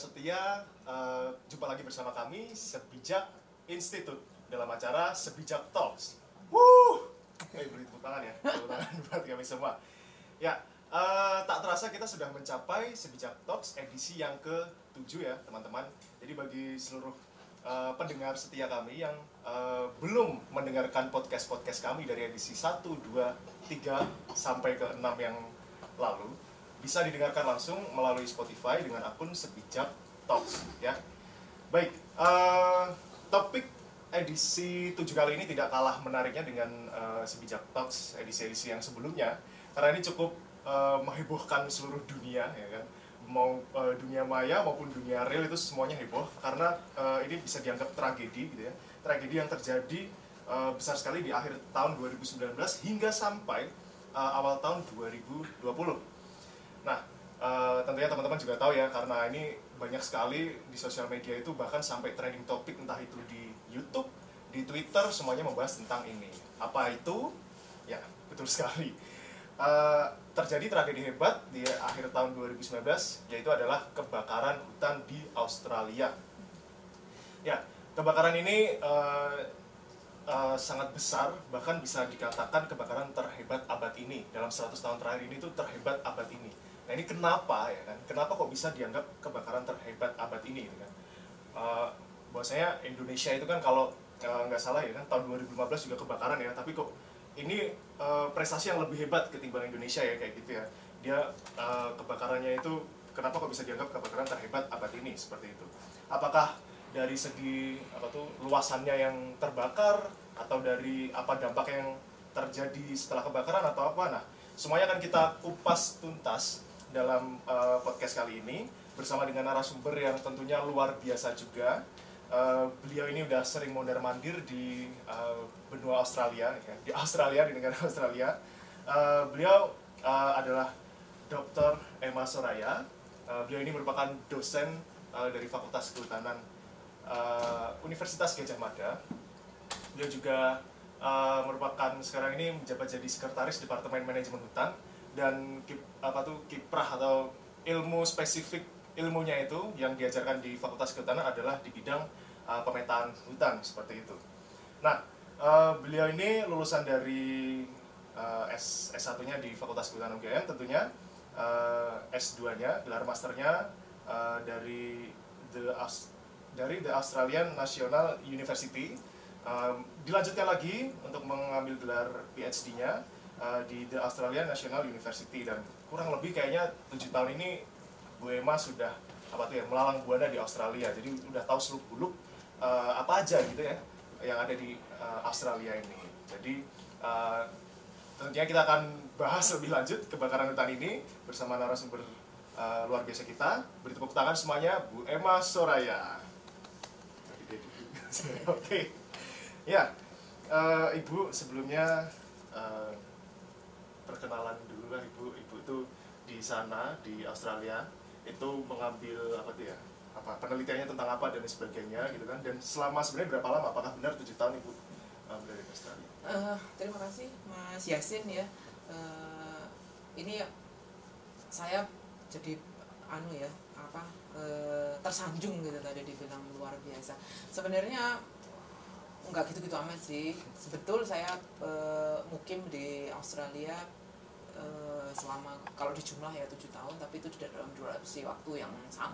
setia, uh, jumpa lagi bersama kami Sebijak Institute dalam acara Sebijak Talks. Wuh, eh, beri tepuk tangan ya, tepuk tangan buat kami semua. Ya, uh, tak terasa kita sudah mencapai Sebijak Talks edisi yang ke-7 ya teman-teman. Jadi bagi seluruh uh, pendengar setia kami yang uh, belum mendengarkan podcast-podcast kami dari edisi 1, 2, 3 sampai ke 6 yang lalu, bisa didengarkan langsung melalui Spotify dengan akun Sebijak Talks ya. Baik, uh, topik edisi 7 kali ini tidak kalah menariknya dengan uh, Sebijak Talks edisi-edisi yang sebelumnya karena ini cukup uh, menghebohkan seluruh dunia ya kan. Mau uh, dunia maya maupun dunia real itu semuanya heboh karena uh, ini bisa dianggap tragedi gitu ya. Tragedi yang terjadi uh, besar sekali di akhir tahun 2019 hingga sampai uh, awal tahun 2020 Nah, uh, tentunya teman-teman juga tahu ya karena ini banyak sekali di sosial media itu bahkan sampai trending topik entah itu di YouTube, di Twitter semuanya membahas tentang ini. Apa itu? Ya, betul sekali. Uh, terjadi tragedi hebat di akhir tahun 2019 yaitu adalah kebakaran hutan di Australia. Ya, kebakaran ini uh, uh, sangat besar bahkan bisa dikatakan kebakaran terhebat abad ini dalam 100 tahun terakhir ini itu terhebat abad ini Nah ini kenapa ya kan? Kenapa kok bisa dianggap kebakaran terhebat abad ini gitu kan? Uh, bahwasanya Indonesia itu kan kalau uh, nggak salah ya kan tahun 2015 juga kebakaran ya, tapi kok ini uh, prestasi yang lebih hebat ketimbang Indonesia ya kayak gitu ya. Dia uh, kebakarannya itu kenapa kok bisa dianggap kebakaran terhebat abad ini seperti itu? Apakah dari segi apa tuh luasannya yang terbakar atau dari apa dampak yang terjadi setelah kebakaran atau apa? Nah, semuanya akan kita kupas tuntas dalam uh, podcast kali ini bersama dengan narasumber yang tentunya luar biasa juga. Uh, beliau ini udah sering mondar mandir di uh, benua Australia, ya, di Australia di negara Australia. Uh, beliau uh, adalah Dr. Emma Soraya. Uh, beliau ini merupakan dosen uh, dari Fakultas Kehutanan uh, Universitas Gajah Mada. Beliau juga uh, merupakan sekarang ini menjabat jadi sekretaris Departemen Manajemen Hutan dan kip, apa tuh kiprah atau ilmu spesifik ilmunya itu yang diajarkan di Fakultas Kehutanan adalah di bidang uh, pemetaan hutan seperti itu. Nah, uh, beliau ini lulusan dari uh, S S1-nya di Fakultas Kehutanan UGM tentunya uh, S2-nya gelar masternya uh, dari the Aus dari the Australian National University. Um, dilanjutkan lagi untuk mengambil gelar PhD-nya uh, di The Australian National University. Dan kurang lebih kayaknya tujuh tahun ini Bu Emma sudah apa tuh ya melalang buana di Australia. Jadi udah tahu seluk beluk uh, apa aja gitu ya yang ada di uh, Australia ini. Jadi uh, tentunya kita akan bahas lebih lanjut kebakaran hutan ini bersama narasumber uh, luar biasa kita. Beri tepuk tangan semuanya Bu Emma Soraya. Oke. Okay. ya uh, Ibu sebelumnya uh, perkenalan dulu lah ibu. Ibu itu di sana di Australia itu mengambil apa tuh ya apa penelitiannya tentang apa dan sebagainya gitu kan. Dan selama sebenarnya berapa lama? Apakah benar tujuh tahun ibu um, dari Australia? Uh, terima kasih Mas Yasin ya. Uh, ini saya jadi anu ya apa uh, tersanjung gitu tadi dibilang luar biasa. Sebenarnya nggak gitu-gitu amat sih. Sebetul saya uh, mukim di Australia Eh, selama kalau di jumlah ya tujuh tahun tapi itu tidak dalam durasi waktu yang sam,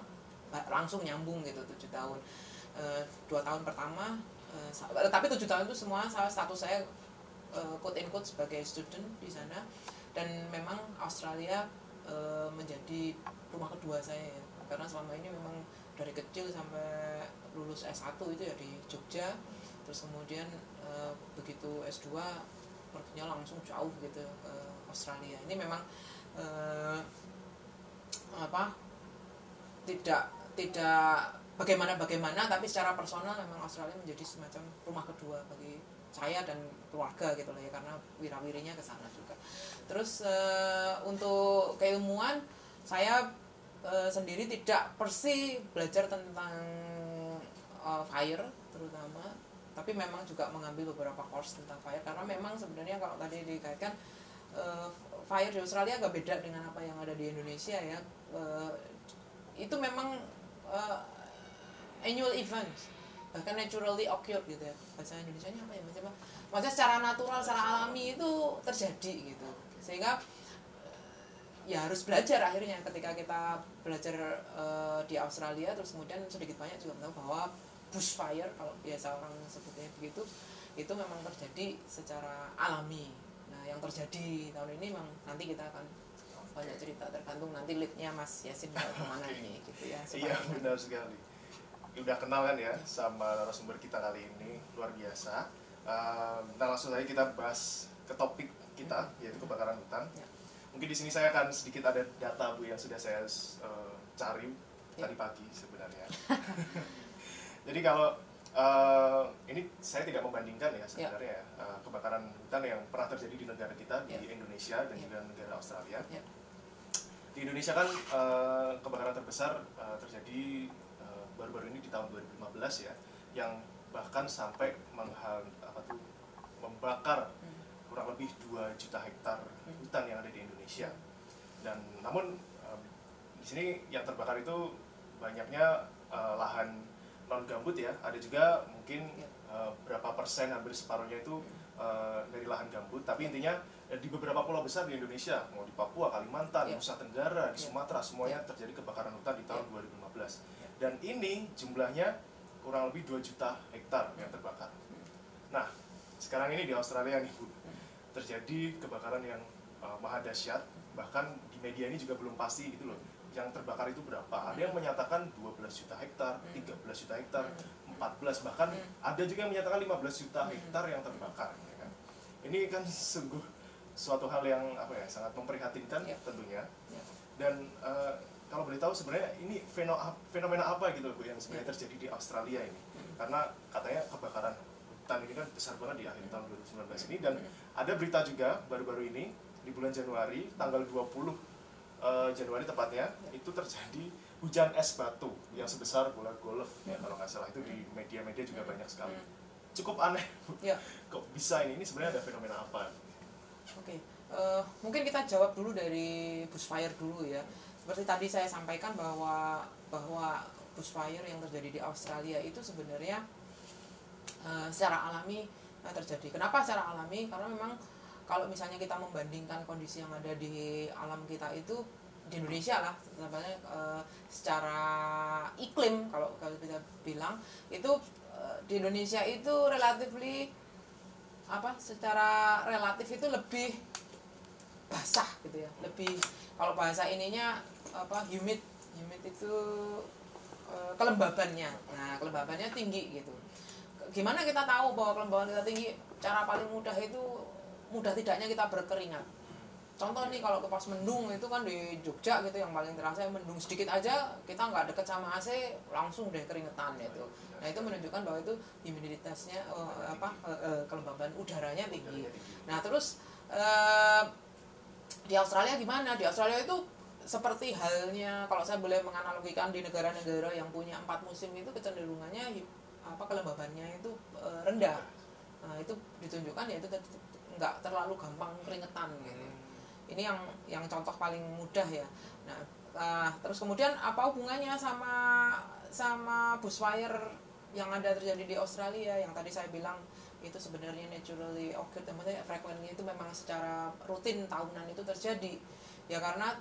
langsung nyambung gitu tujuh tahun. Uh, dua tahun pertama uh, tapi tujuh tahun itu semua salah satu saya quote in quote sebagai student di sana. Dan memang Australia menjadi rumah kedua saya. Ya karena selama ini memang dari kecil sampai lulus S1 itu ya di Jogja. Terus kemudian begitu S2 perginya langsung jauh gitu Australia. Ini memang uh, apa tidak tidak bagaimana bagaimana tapi secara personal memang Australia menjadi semacam rumah kedua bagi saya dan keluarga gitu loh ya karena wirawirinya ke sana juga. Terus uh, untuk keilmuan saya uh, sendiri tidak persi belajar tentang uh, fire terutama tapi memang juga mengambil beberapa course tentang fire karena memang sebenarnya kalau tadi dikaitkan uh, fire di Australia agak beda dengan apa yang ada di Indonesia ya. Uh, itu memang uh, annual event bahkan naturally occurred gitu ya. Bahasa Indonesia nya apa ya maksudnya maksudnya secara natural secara alami itu terjadi gitu. Sehingga ya harus belajar akhirnya ketika kita belajar uh, di Australia. Terus kemudian sedikit banyak juga tahu bahwa bushfire kalau biasa orang sebutnya begitu itu memang terjadi secara alami yang terjadi tahun ini memang nanti kita akan banyak cerita tergantung nanti leadnya Mas Yasin ke mana ini gitu ya iya benar sekali. Udah kenal kan ya sama narasumber kita kali ini luar biasa. Uh, nah langsung saja kita bahas ke topik kita yaitu kebakaran hutan. Ya. Mungkin di sini saya akan sedikit ada data bu yang sudah saya uh, cari ya. tadi pagi sebenarnya. Jadi kalau uh, ini saya tidak membandingkan ya sebenarnya ya. uh, kebakaran hutan yang pernah terjadi di negara kita ya. di Indonesia dan ya. juga negara Australia ya. di Indonesia kan uh, kebakaran terbesar uh, terjadi baru-baru uh, ini di tahun 2015 ya yang bahkan sampai menghal apa tuh membakar hmm kurang lebih 2 juta hektar hutan yang ada di Indonesia. Dan namun um, di sini yang terbakar itu banyaknya uh, lahan non gambut ya. Ada juga mungkin uh, berapa persen hampir separuhnya itu uh, dari lahan gambut. Tapi intinya di beberapa pulau besar di Indonesia, mau di Papua, Kalimantan, yeah. Nusa Tenggara, di Sumatera semuanya terjadi kebakaran hutan di tahun 2015. Dan ini jumlahnya kurang lebih 2 juta hektar yang terbakar. Nah, sekarang ini di Australia nih Bu, terjadi kebakaran yang uh, maha dahsyat bahkan di media ini juga belum pasti gitu loh yang terbakar itu berapa ada yang menyatakan 12 juta hektar 13 hmm. juta hektar 14 hmm. bahkan hmm. ada juga yang menyatakan 15 juta hektar yang terbakar ya kan ini kan sungguh suatu hal yang apa ya sangat memprihatinkan ya. tentunya ya. dan uh, kalau boleh tahu sebenarnya ini fenomena apa gitu bu yang sebenarnya ya. terjadi di Australia ini karena katanya kebakaran hutan ini kan besar banget di akhir tahun 2019 ini dan ada berita juga baru-baru ini di bulan Januari tanggal 20 uh, Januari tepatnya itu terjadi hujan es batu yang sebesar bola golf. Ya kalau nggak salah itu di media-media juga banyak sekali. Cukup aneh ya. kok bisa ini? Ini sebenarnya ada fenomena apa? Oke okay. uh, eh, mungkin kita jawab dulu dari bushfire dulu ya. Seperti tadi saya sampaikan bahwa bahwa bushfire yang terjadi di Australia itu sebenarnya uh, secara alami uh, terjadi. Kenapa secara alami? Karena memang kalau misalnya kita membandingkan kondisi yang ada di alam kita itu di Indonesia lah, sebenarnya uh, secara iklim kalau kalau kita bilang itu uh, di Indonesia itu relatifly apa? Secara relatif itu lebih basah gitu ya, lebih kalau bahasa ininya apa? Humid, humid itu kelembabannya. Nah, kelembabannya tinggi gitu gimana kita tahu bahwa kelembaban kita tinggi cara paling mudah itu mudah tidaknya kita berkeringat. Contoh nih kalau ke pas mendung itu kan di Jogja gitu yang paling terasa mendung sedikit aja kita nggak deket sama AC langsung deh keringetan itu nah itu menunjukkan bahwa itu humiditasnya uh, apa uh, uh, kelembaban udaranya tinggi. Nah terus uh, di Australia gimana? Di Australia itu seperti halnya kalau saya boleh menganalogikan di negara-negara yang punya empat musim itu kecenderungannya apa kelembabannya itu e, rendah. Nah, itu ditunjukkan ya itu nggak terlalu gampang keringetan gitu. Ini yang yang contoh paling mudah ya. Nah uh, terus kemudian apa hubungannya sama sama bushfire yang ada terjadi di Australia? Yang tadi saya bilang itu sebenarnya naturally occurred maksudnya frekuensinya itu memang secara rutin tahunan itu terjadi. Ya karena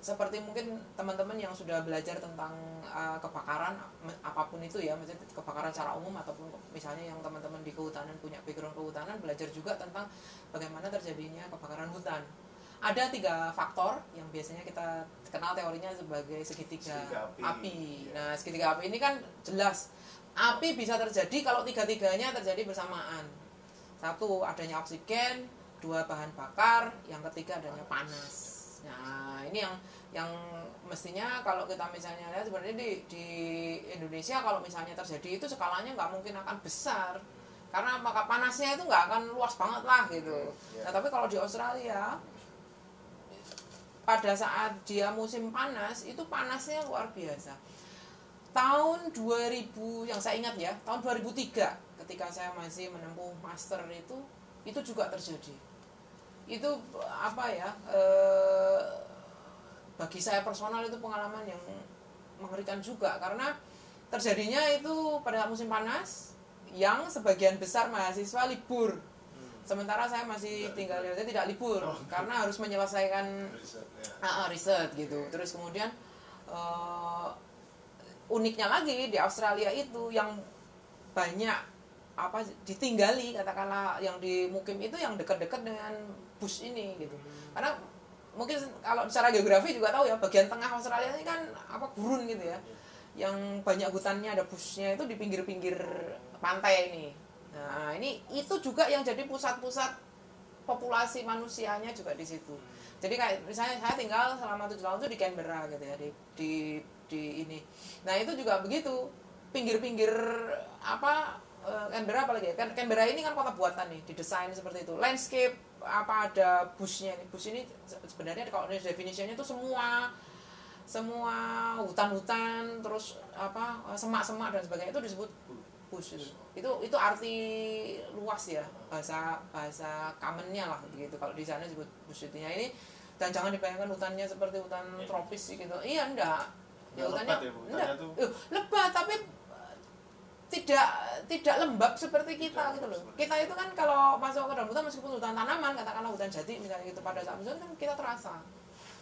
seperti mungkin teman-teman yang sudah belajar tentang uh, kebakaran apa pun itu ya maksudnya kebakaran secara umum ataupun misalnya yang teman-teman di kehutanan punya background kehutanan belajar juga tentang bagaimana terjadinya kebakaran hutan ada tiga faktor yang biasanya kita kenal teorinya sebagai segitiga, segitiga api. api. Ya. Nah, segitiga api ini kan jelas api bisa terjadi kalau tiga-tiganya terjadi bersamaan. Satu adanya oksigen, dua bahan bakar, yang ketiga adanya panas. Nah, ini yang yang mestinya kalau kita misalnya lihat sebenarnya di di Indonesia kalau misalnya terjadi itu skalanya nggak mungkin akan besar karena maka panasnya itu nggak akan luas banget lah gitu. Yeah. Nah, tapi kalau di Australia pada saat dia musim panas itu panasnya luar biasa. Tahun 2000 yang saya ingat ya, tahun 2003 ketika saya masih menempuh master itu itu juga terjadi itu apa ya e, bagi saya personal itu pengalaman yang mengerikan juga karena terjadinya itu pada musim panas yang sebagian besar mahasiswa libur sementara saya masih Tidak tinggal libur. saya tidak libur Oh. karena harus menyelesaikan Riset, ya. Ah, riset gitu. Terus kemudian eh, uniknya lagi di Australia itu yang banyak apa ditinggali katakanlah yang di mukim itu yang dekat-dekat dengan bus ini gitu. Karena mungkin kalau secara geografi juga tahu ya bagian tengah Australia ini kan apa gurun gitu ya. Yang banyak hutannya ada busnya itu di pinggir-pinggir pantai ini. Nah, ini itu juga yang jadi pusat-pusat populasi manusianya juga di situ. Jadi kayak misalnya saya tinggal selama tujuh tahun itu di Canberra gitu ya di di di ini. Nah itu juga begitu pinggir-pinggir apa eh, Canberra apalagi ya kan Canberra ini kan kota buatan nih didesain seperti itu. Landscape apa ada busnya nih bus ini se- sebenarnya kalau definisinya itu semua semua hutan-hutan terus apa semak-semak dan sebagainya itu disebut bus. Itu itu itu arti luas ya bahasa bahasa commonnya lah begitu kalau di sana disebut bus itunya ini. Dan jangan dibayangkan hutannya seperti hutan Iya. tropis gitu. Iya enggak. Ya hutannya lebat ya, enggak. tuh- lebat tapi tidak tidak lembab seperti kita gitu loh. Kita itu kan kalau masuk ke dalam hutan meskipun hutan tanaman katakanlah hutan jati misalnya gitu pada saat musim kan kita terasa.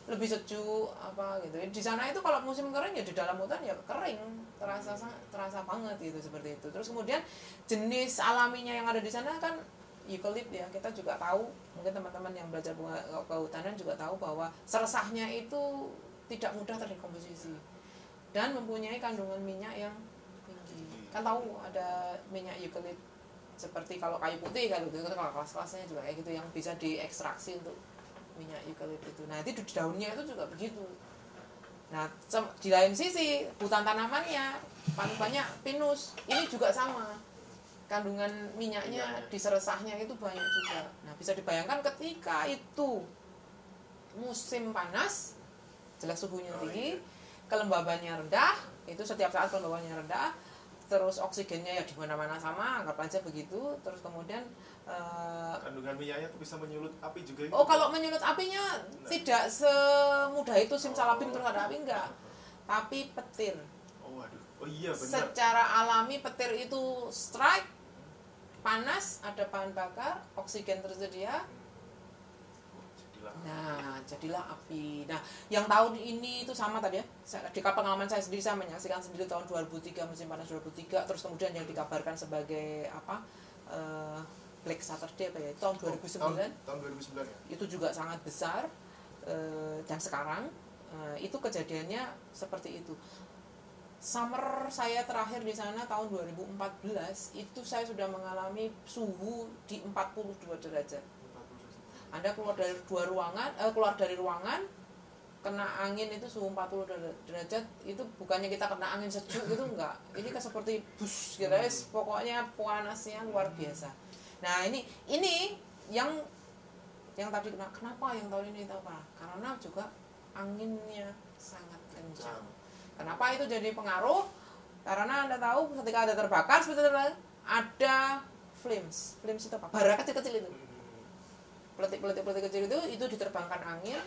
Lebih sejuk apa gitu. Di sana itu kalau musim kering ya di dalam hutan ya kering. Terasa terasa banget gitu seperti itu. Terus kemudian jenis alaminya yang ada di sana kan eukalip ya. Kita juga tahu mungkin teman-teman yang belajar bunga kehutanan juga tahu bahwa seresahnya itu tidak mudah terdekomposisi. Dan mempunyai kandungan minyak yang kan tahu ada minyak eukalip seperti kalau kayu putih kalau gitu kalau kelas-kelasnya juga kayak gitu yang bisa diekstraksi untuk minyak eukalip itu nah itu di daunnya itu juga begitu nah di lain sisi hutan tanamannya paling banyak pinus ini juga sama kandungan minyaknya Minyaknya. di seresahnya itu banyak juga nah bisa dibayangkan ketika itu musim panas jelas suhunya Oh, tinggi iya. kelembabannya rendah itu setiap saat kelembabannya rendah terus oksigennya ya di mana-mana sama anggap aja begitu terus kemudian eh, Kandungan minyaknya tuh bisa menyulut api juga ini. oh kalau menyulut apinya tidak semudah itu simsalabim terus ada api enggak tapi petir Oh waduh. Oh iya benar. secara alami petir itu strike panas ada bahan bakar oksigen tersedia Oh, jadilah. Nah, jadilah api. Nah, yang tahun ini itu sama tadi ya. Di pengalaman saya sendiri saya menyaksikan sendiri tahun 2003 musim panas 2003 terus kemudian yang dikabarkan sebagai apa? eh, Black Saturday apa ya? Tahun 2009 Tahun, tahun 2009 ya. itu juga sangat besar eh, dan sekarang eh, itu kejadiannya seperti itu. Summer saya terakhir di sana tahun 2014 itu saya sudah mengalami suhu di 42 derajat. 40 Anda keluar dari dua ruangan, eh, keluar dari ruangan, kena angin itu suhu 40 der- derajat, itu bukannya kita kena angin sejuk gitu enggak. Ini kan seperti bus gitu ya, pokoknya panasnya luar biasa. Nah, ini ini yang yang tadi kena kenapa yang tahun ini tahu apa? Karena juga anginnya sangat kencang. Kenapa itu jadi pengaruh? Karena Anda tahu ketika ada terbakar seperti itu ada flames. Flames itu apa? Bara kecil-kecil itu peletik-peletik-peletik kecil itu itu diterbangkan angin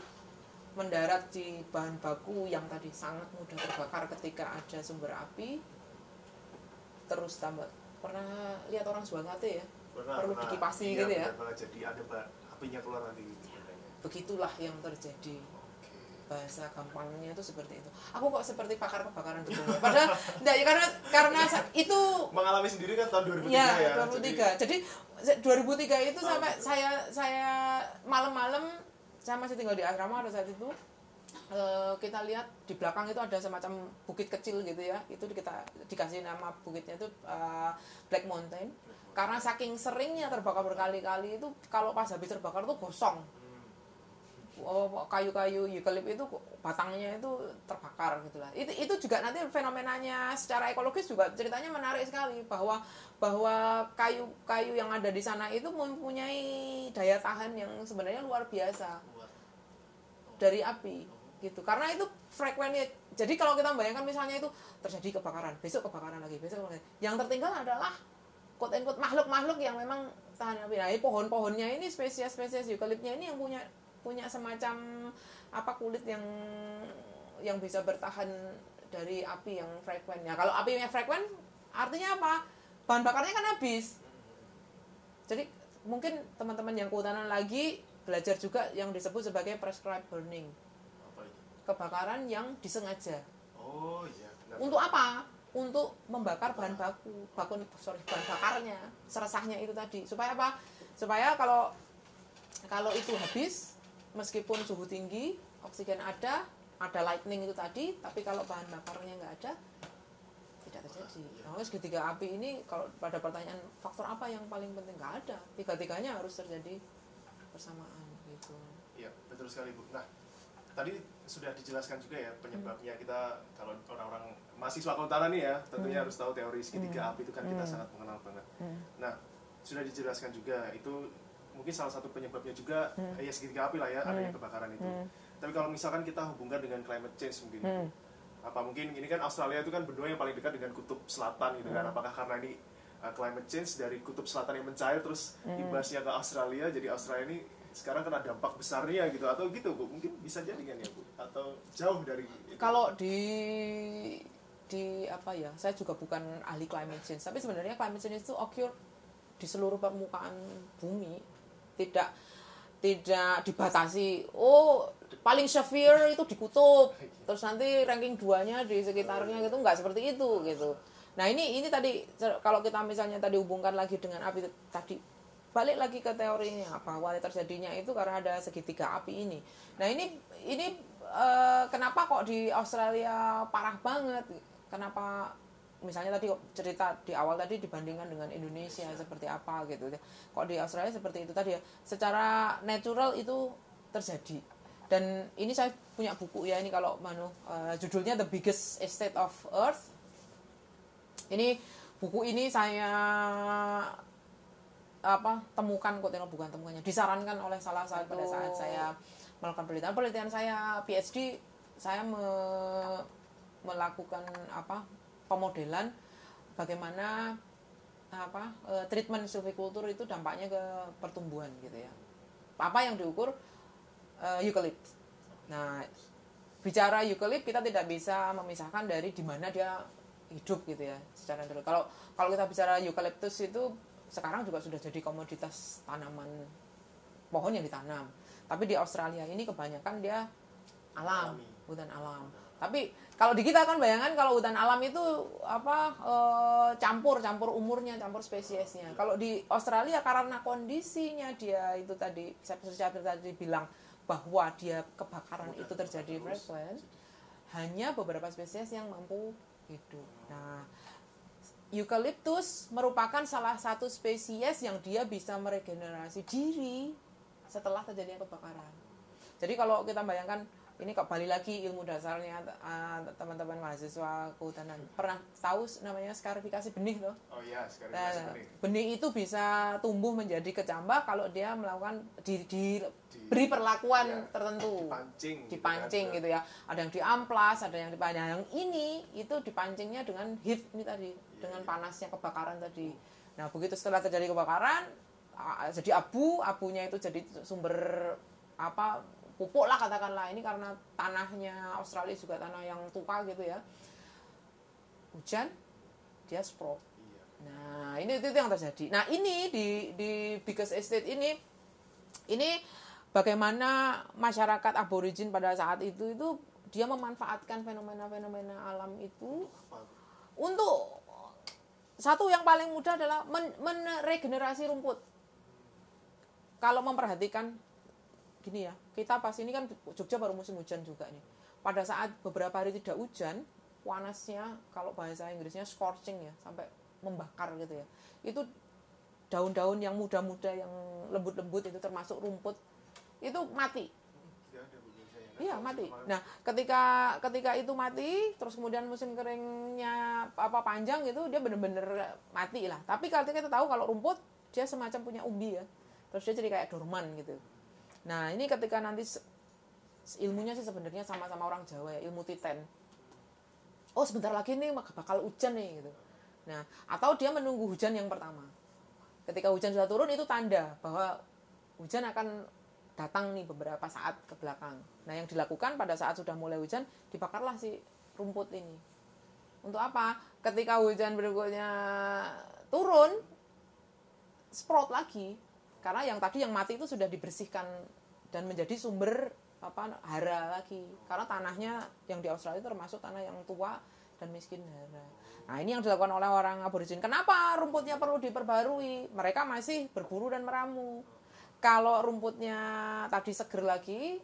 mendarat di bahan baku yang tadi sangat mudah terbakar ketika ada sumber api terus tambah pernah lihat orang jual ngate ya Pernah, Perlu pernah. dikipasi Iya, gitu ya? Jadi ada apinya keluar nanti gitu katanya. begitulah yang terjadi bahasa gampangnya itu seperti itu aku kok seperti pakar kebakaran gedung ya padahal enggak ya karena karena itu Mengalami sendiri kan tahun 2003 ya, ya. 2003 jadi 2003 itu Oh, sampai gitu. saya saya malam-malam saya masih tinggal di asrama pada saat itu Eh, kita lihat di belakang itu ada semacam bukit kecil gitu ya itu kita dikasih nama bukitnya itu eh, Black Mountain karena saking seringnya terbakar berkali-kali itu kalau pas habis terbakar tuh gosong. Oh, kayu-kayu eukalip itu batangnya itu terbakar gitu lah. Itu itu juga nanti fenomenanya secara ekologis juga ceritanya menarik sekali bahwa bahwa kayu-kayu yang ada di sana itu mempunyai daya tahan yang sebenarnya luar biasa dari api gitu. Karena itu frekuensinya. Jadi kalau kita bayangkan misalnya itu terjadi kebakaran, besok kebakaran lagi, besok kebakaran. Yang tertinggal adalah quote and quote makhluk-makhluk yang memang tahan api. Nah, pohon-pohonnya ini spesies-spesies eukalipnya ini yang punya punya semacam apa kulit yang yang bisa bertahan dari api yang frekuen. Ya kalau api yang frekuen artinya apa? Bahan bakarnya kan habis. Jadi mungkin teman-teman yang kehutanan lagi belajar juga yang disebut sebagai prescribed burning. Apa itu? Kebakaran yang disengaja. Oh iya. Untuk apa? Untuk membakar bahan baku, baku sorry bahan bakarnya, seresahnya itu tadi. Supaya apa? Supaya kalau kalau itu habis, meskipun suhu tinggi, oksigen ada, ada lightning itu tadi, tapi kalau bahan bakarnya nggak ada, tidak terjadi. Nah, segitiga api ini kalau pada pertanyaan faktor apa yang paling penting nggak ada, tiga-tiganya harus terjadi bersamaan gitu. Iya, betul sekali Bu. Nah, tadi sudah dijelaskan juga ya penyebabnya kita kalau orang-orang mahasiswa kehutanan nih ya tentunya harus tahu teori segitiga api itu kan kita sangat mengenal banget. Nah, sudah dijelaskan juga itu mungkin salah satu penyebabnya juga eh, ya segitiga api lah ya adanya kebakaran itu. Tapi kalau misalkan kita hubungkan dengan climate change mungkin Bu. apa mungkin ini kan Australia itu kan benua yang paling dekat dengan kutub selatan gitu kan. Apakah karena ini uh, climate change dari kutub selatan yang mencair terus imbasnya ke Australia jadi Australia ini sekarang kena dampak besarnya gitu atau gitu bu? Mungkin bisa jadi kan ya bu? Atau jauh dari itu? Kalau di di apa ya, saya juga bukan ahli climate change, tapi sebenarnya climate change itu occur di seluruh permukaan bumi, tidak tidak dibatasi. Oh, paling severe itu di kutub, terus nanti ranking duanya di sekitarnya gitu nggak seperti itu gitu. Nah ini ini tadi kalau kita misalnya tadi hubungkan lagi dengan api tadi balik lagi ke teorinya bahwa terjadinya itu karena ada segitiga api ini. Nah ini ini eh, kenapa kok di Australia parah banget? Kenapa misalnya tadi cerita di awal tadi dibandingkan dengan Indonesia seperti apa gitu? Kok di Australia seperti itu tadi ya? Secara natural itu terjadi. Dan ini saya punya buku ya ini kalau Manu eh, judulnya The Biggest Estate of Earth. Ini buku ini saya apa temukan kok bukan temukannya disarankan oleh salah satu pada saat saya melakukan penelitian penelitian saya PhD saya me- melakukan apa pemodelan bagaimana apa eh, treatment silviculture itu dampaknya ke pertumbuhan gitu ya apa yang diukur eucalypt nah bicara eucalypt kita tidak bisa memisahkan dari di mana dia hidup gitu ya secara natural kalau kalau kita bicara eucalyptus itu sekarang juga sudah jadi komoditas tanaman pohon yang ditanam. Tapi di Australia ini kebanyakan dia alam, Alami. hutan alam. Tapi kalau di kita kan bayangan kalau hutan alam itu apa eh, campur campur umurnya, campur spesiesnya. Kalau di Australia karena kondisinya dia itu tadi saya tadi bilang bahwa dia kebakaran itu terjadi frekuent, hanya beberapa spesies yang mampu hidup. Nah, eucalyptus merupakan salah satu spesies yang dia bisa meregenerasi diri setelah terjadinya kebakaran. Jadi kalau kita bayangkan ini kembali lagi ilmu dasarnya uh, teman-teman mahasiswa kehutanan pernah tahu namanya skarifikasi benih loh. oh iya sekarang Nah, nah, benih itu bisa tumbuh menjadi kecambah kalau dia melakukan di, diberi perlakuan ya, tertentu dipancing gitu dipancing kan. gitu ya ada yang diamplas ada yang dipanjang yang ini itu dipancingnya dengan heat ini tadi dengan iya. panasnya kebakaran tadi nah begitu setelah terjadi kebakaran jadi abu abunya itu jadi sumber apa pupuk lah katakanlah ini karena tanahnya Australia juga tanah yang tua gitu ya hujan dia sprout Nah, ini itu, yang terjadi. Nah, ini di di biggest estate ini ini bagaimana masyarakat aborigin pada saat itu itu dia memanfaatkan fenomena-fenomena alam itu untuk satu yang paling mudah adalah men- meregenerasi rumput. Kalau memperhatikan gini ya, kita pas ini kan Jogja baru musim hujan juga nih. Pada saat beberapa hari tidak hujan, panasnya kalau bahasa Inggrisnya scorching ya, sampai membakar gitu ya. Itu daun-daun yang muda-muda yang lembut-lembut itu termasuk rumput itu mati? Iya mati. Nah ketika ketika itu mati, terus kemudian musim keringnya apa panjang gitu, dia bener-bener mati lah. Tapi kalau kita tahu kalau rumput dia semacam punya umbi ya, terus dia jadi kayak dorman gitu. Nah ini ketika nanti ilmunya sih sebenarnya sama-sama orang Jawa ya, ilmu titen. Oh sebentar lagi nih bakal hujan nih gitu. Nah atau dia menunggu hujan yang pertama. Ketika hujan sudah turun itu tanda bahwa hujan akan datang nih beberapa saat ke belakang. Nah, yang dilakukan pada saat sudah mulai hujan, dibakarlah si rumput ini. Untuk apa? Ketika hujan berikutnya turun, sprout lagi. Karena yang tadi yang mati itu sudah dibersihkan dan menjadi sumber apa hara lagi. Karena tanahnya yang di Australia termasuk tanah yang tua dan miskin hara. Nah ini yang dilakukan oleh orang aborigin. Kenapa rumputnya perlu diperbarui? Mereka masih berburu dan meramu. Kalau rumputnya tadi seger lagi,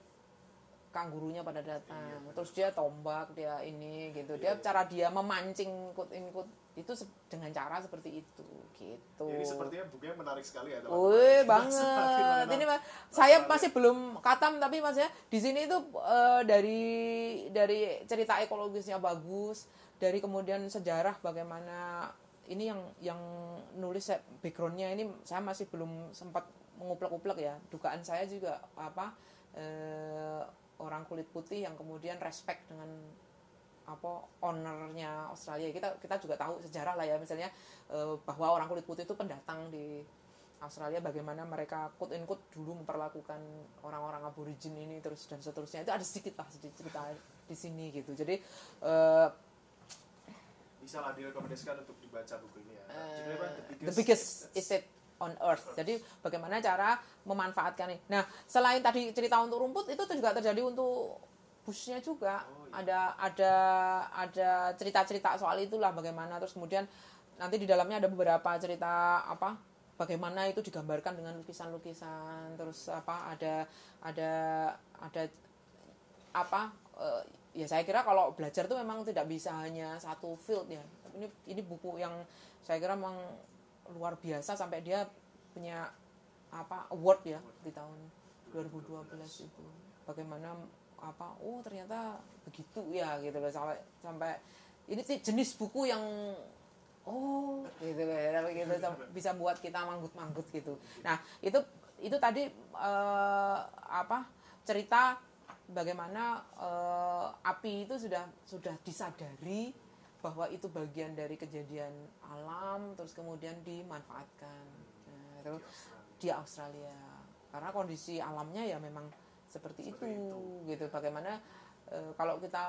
kanggurunya pada datang. Terus dia tombak, dia ini gitu. Dia cara dia memancing kut inkut itu dengan cara seperti itu gitu. Ini sepertinya bukunya menarik sekali ya. Teman-teman. Banget. Ini Mas, saya masih belum katam tapi Mas ya di sini itu eh, dari dari cerita ekologisnya bagus, dari kemudian sejarah bagaimana ini yang yang nulis saya- backgroundnya ini saya masih belum sempat menguplek-uplek ya. Dugaan saya juga apa eh, orang kulit putih yang kemudian respect dengan apa ownernya Australia kita kita juga tahu sejarah lah ya misalnya eh, bahwa orang kulit putih itu pendatang di Australia bagaimana mereka quote in quote dulu memperlakukan orang-orang aborigin ini terus dan seterusnya itu ada sedikit lah sedikit cerita di sini gitu jadi eh, Bisa lah direkomendasikan untuk dibaca buku ini ya. Judulnya apa? Eh, the biggest estate on earth. Jadi bagaimana cara memanfaatkan ini. Nah, selain tadi cerita untuk rumput itu juga terjadi untuk busnya juga. Oh, Ada ada ada cerita-cerita soal itulah bagaimana terus kemudian nanti di dalamnya ada beberapa cerita apa bagaimana itu digambarkan dengan lukisan-lukisan terus apa ada ada ada apa eh, ya saya kira kalau belajar tuh memang tidak bisa hanya satu field ya ini ini buku yang saya kira memang luar biasa sampai dia punya apa award ya di tahun 2012 itu. Bagaimana apa oh ternyata begitu ya gitu loh. Sampai sampai ini sih jenis buku yang oh gitu loh ya, gitu bisa buat kita manggut-manggut gitu. Nah itu itu tadi eh, apa cerita bagaimana eh, api itu sudah sudah disadari bahwa itu bagian dari kejadian alam terus kemudian dimanfaatkan. Nah, terus di Australia. Karena kondisi alamnya ya memang seperti, Seperti itu, itu. gitu. Bagaimana eh, kalau kita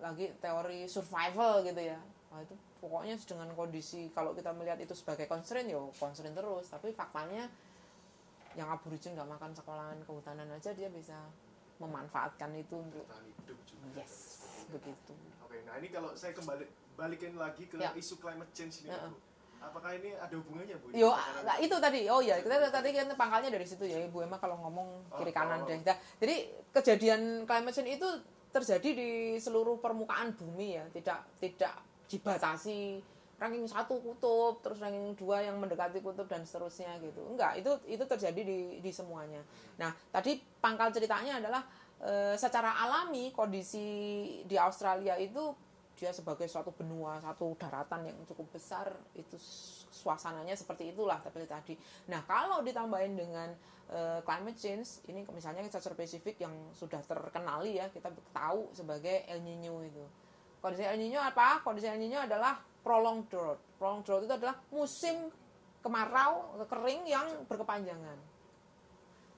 lagi teori survival gitu ya Nah, itu pokoknya dengan kondisi kalau kita melihat itu sebagai constraint ya constraint terus. Tapi faktanya yang aborigin nggak makan sekolahan kehutanan aja dia bisa memanfaatkan itu untuk Bertahan hidup juga. yes begitu Oke, nah ini kalau saya kembali balikin lagi ke Ya. isu climate change ini, Ya. Bu. Apakah ini ada hubungannya, Bu? Yo, nah itu tadi. Oh ya, kita tadi kan pangkalnya dari situ ya, Ibu Emma kalau ngomong kiri Oh, kanan oh. deh. Nah, jadi kejadian climate change itu terjadi di seluruh permukaan bumi ya, tidak tidak dibatasi ranking satu kutub, terus ranking dua yang mendekati kutub dan seterusnya gitu. Enggak, itu itu terjadi di di semuanya. Nah, tadi pangkal ceritanya adalah eh, secara alami kondisi di Australia itu dia sebagai suatu benua, satu daratan yang cukup besar itu suasananya seperti itulah tapi tadi. Nah, kalau ditambahin dengan eh, climate change, ini misalnya secara spesifik yang sudah terkenali ya, kita tahu sebagai El Nino itu. Kondisi El Nino apa? Kondisi El Nino adalah prolonged drought. Prolonged drought itu adalah musim kemarau, kering yang berkepanjangan.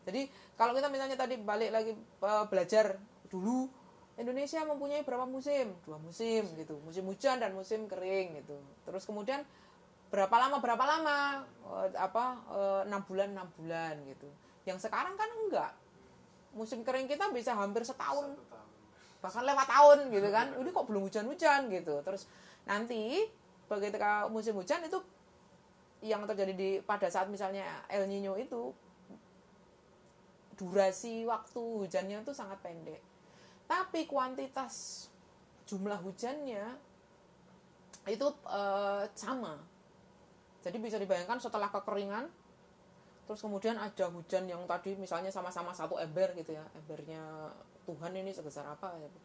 Jadi kalau kita misalnya tadi balik lagi eh, belajar dulu Indonesia mempunyai berapa musim? Dua musim gitu. Musim hujan dan musim kering gitu. Terus kemudian berapa lama berapa lama Eh, apa eh, enam bulan enam bulan gitu. Yang sekarang kan enggak. Musim kering kita bisa hampir setahun bahkan lewat tahun gitu kan ini kok belum hujan-hujan gitu terus nanti ketika musim hujan itu yang terjadi di pada saat misalnya El Nino itu durasi waktu hujannya itu sangat pendek. Tapi kuantitas jumlah hujannya itu eh, sama. Jadi bisa dibayangkan setelah kekeringan terus kemudian ada hujan yang tadi misalnya sama-sama satu ember gitu ya embernya Tuhan ini sebesar apa gitu.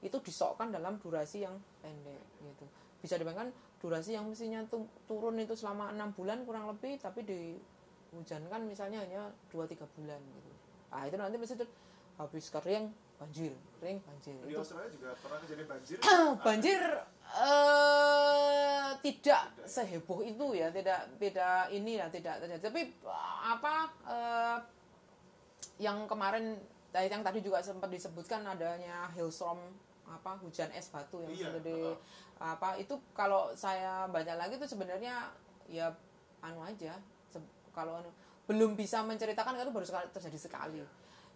itu disokkan dalam durasi yang pendek gitu. Bisa dibayangkan durasi yang mestinya tu- turun itu selama enam bulan kurang lebih tapi dihujankan misalnya hanya 2-3 bulan gitu nah itu nanti mesti habis kering banjir kering banjir Di itu Australia juga pernah kejadian banjir. banjir eh tidak seheboh itu ya tidak tidak ini ya tidak terjadi tapi eh, apa eh, yang kemarin yang tadi juga sempat disebutkan adanya hailstorm apa hujan es batu yang Iya, segede heeh. apa itu kalau saya baca lagi itu sebenarnya ya anu aja Se- kalau anu, belum bisa menceritakan itu baru sekali, terjadi sekali.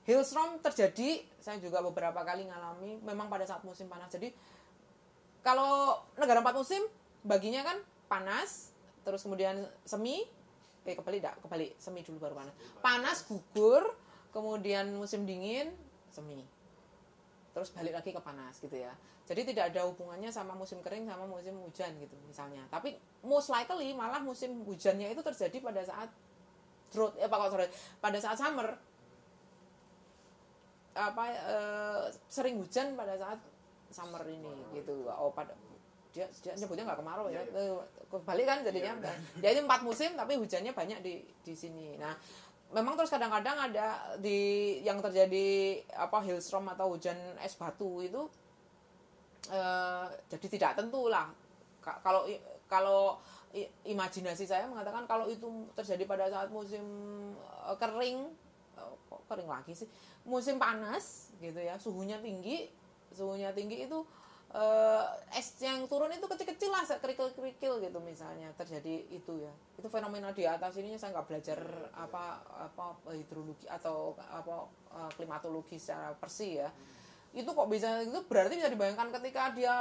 Hailstorm terjadi saya juga beberapa kali ngalami memang pada saat musim panas. Jadi kalau negara empat musim baginya kan panas terus kemudian semi eh kebalik enggak kebalik semi dulu baru panas. Panas gugur kemudian musim dingin semi. Terus balik lagi ke panas gitu ya. Jadi tidak ada hubungannya sama musim kering sama musim hujan gitu misalnya. Tapi most likely malah musim hujannya itu terjadi pada saat drought eh apa sorry. Pada saat summer apa eh, sering hujan pada saat summer ini gitu. Oh pada dia, dia nyebutnya nggak kemarau ya. Iya, Eh, kebalik kan jadinya. Jadi empat musim tapi hujannya banyak di di sini. Nah memang terus kadang-kadang ada di yang terjadi apa hailstorm atau hujan es batu itu eh, jadi tidak tentu lah. Ka- kalau kalau imajinasi saya mengatakan kalau itu terjadi pada saat musim eh, kering eh, kok kering lagi sih? Musim panas gitu ya suhunya tinggi suhunya tinggi itu eh, es yang turun itu kecil-kecil lah kerikil-kerikil gitu misalnya terjadi itu ya. Itu fenomena di atas ininya saya nggak belajar apa apa hidrologi atau apa klimatologi secara persi ya itu kok bisa itu berarti bisa dibayangkan ketika dia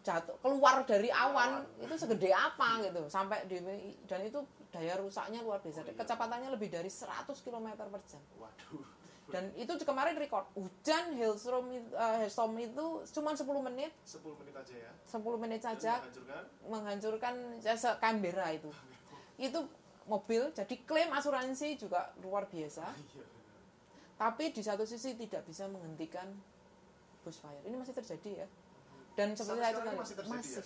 jatuh keluar dari awan itu segede apa gitu? Sampai di dan itu daya rusaknya luar biasa. Kecepatannya lebih dari 100 km per jam. Waduh. dan itu kemarin record. Hujan hailstorm itu, eh, hailstorm itu cuma 10 menit. 10 menit aja ya. 10 menit saja. menghancurkan. menghancurkan jasa Canberra itu. Itu mobil jadi klaim asuransi juga luar biasa. Iya. tapi di satu sisi tidak bisa menghentikan bushfire ini masih terjadi ya dan seperti saya tadi, masih terjadi ya? masih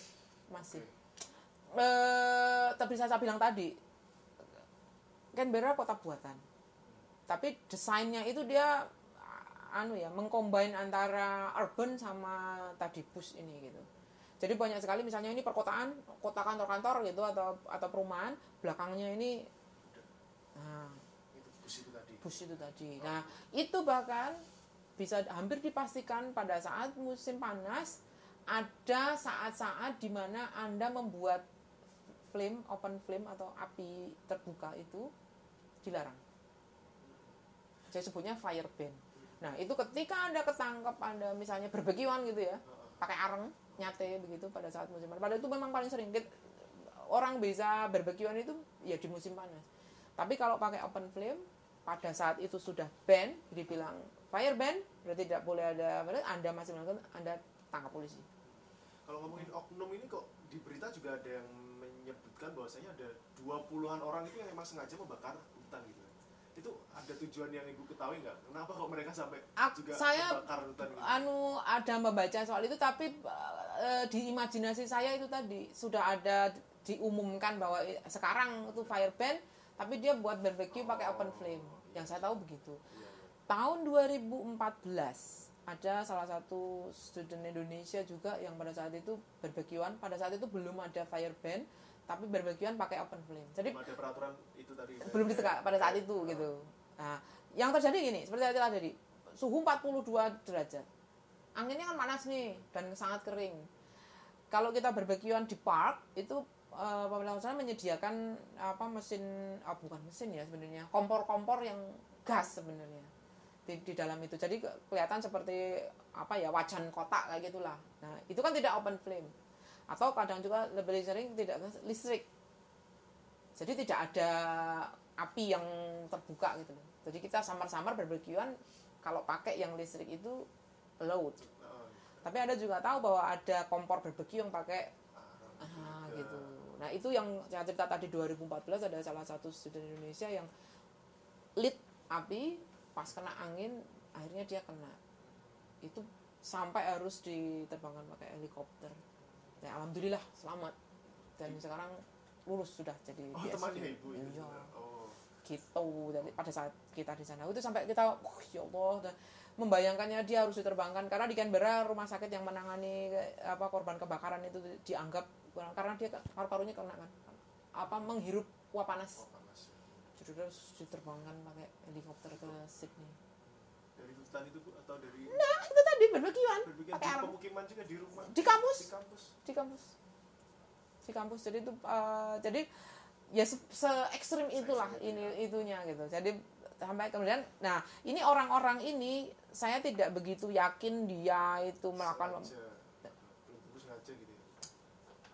masih Oke. eh tapi saya bilang tadi Canberra kota buatan tapi desainnya itu dia anu ya mengcombine antara urban sama tadi bus ini gitu jadi banyak sekali misalnya ini perkotaan kota kantor-kantor gitu atau atau perumahan belakangnya ini nah Itu bus itu tadi. bus itu tadi. Nah, itu bahkan bisa hampir dipastikan pada saat musim panas ada saat-saat di mana Anda membuat flame, open flame atau api terbuka itu dilarang. Saya sebutnya fire ban. Nah, itu ketika Anda ketangkep Anda misalnya berbekiwan gitu ya, pakai areng nyate begitu pada saat musim panas. Padahal itu memang paling sering orang bisa berbekiwan itu ya di musim panas. Tapi kalau pakai open flame pada saat itu sudah ban, dibilang fire ban, berarti tidak boleh ada, berarti Anda masih melakukan, Anda tangkap polisi. Kalau ngomongin oknum ini kok di berita juga ada yang menyebutkan bahwasanya ada 20-an orang itu yang memang sengaja membakar hutan gitu. Itu ada tujuan yang ibu ketahui nggak? Kenapa kok mereka sampai Ak- juga saya membakar hutan gitu? anu ada membaca soal itu tapi eh, di imajinasi saya itu tadi sudah ada diumumkan bahwa i- sekarang itu fire ban tapi dia buat barbecue pakai open flame yang saya tahu begitu tahun 2014 ada salah satu student Indonesia juga yang pada saat itu barbekyuan pada saat itu belum ada fire ban tapi barbekyuan pakai open flame jadi Belum ada peraturan itu tadi. belum ditegak pada saat itu gitu. Nah, yang terjadi gini, seperti yang tadi, suhu 42 derajat. Anginnya kan panas nih dan sangat kering. Kalau kita berbekyuan di park itu eh, pemerintah sana menyediakan apa mesin ah, bukan mesin ya sebenarnya kompor-kompor yang gas sebenarnya di, di dalam itu jadi ke- kelihatan seperti apa ya wajan kotak kayak gitulah nah itu kan tidak open flame atau kadang juga lebih sering tidak listrik jadi tidak ada api yang terbuka gitu loh. Jadi kita samar-samar barbekyuan kalau pakai yang listrik itu load. Oh, Tapi ada juga tahu bahwa ada kompor barbeque yang pakai ah, juga. gitu. Nah, itu yang saya cerita tadi 2014 ada salah satu student Indonesia yang lit api pas kena angin akhirnya dia kena. Itu sampai harus diterbangkan pakai helikopter. Ya alhamdulillah selamat. Dan sekarang lulus sudah jadi Oh, temannya ibu itu. Iya juga. Oh. gitu jadi pada saat kita di sana itu sampai kita oh ya Allah dan membayangkannya dia harus diterbangkan karena di Canberra rumah sakit yang menangani apa korban kebakaran itu dianggap kurang karena dia paru-parunya kena kan apa menghirup uap panas Oh, panas. ya. jadi diterbangkan pakai helikopter ke Sydney Dari hutan itu Bu atau dari nah itu tadi Berbikin pakai arang pemukiman juga di rumah. Di kampus. Di kampus. di kampus di kampus jadi itu eh, jadi ya se, ekstrim itulah Se-ekstrim itu, ini itunya gitu jadi sampai kemudian nah ini orang-orang ini saya tidak begitu yakin dia itu melakukan Sengaja. Belum tentu sengaja gitu ya.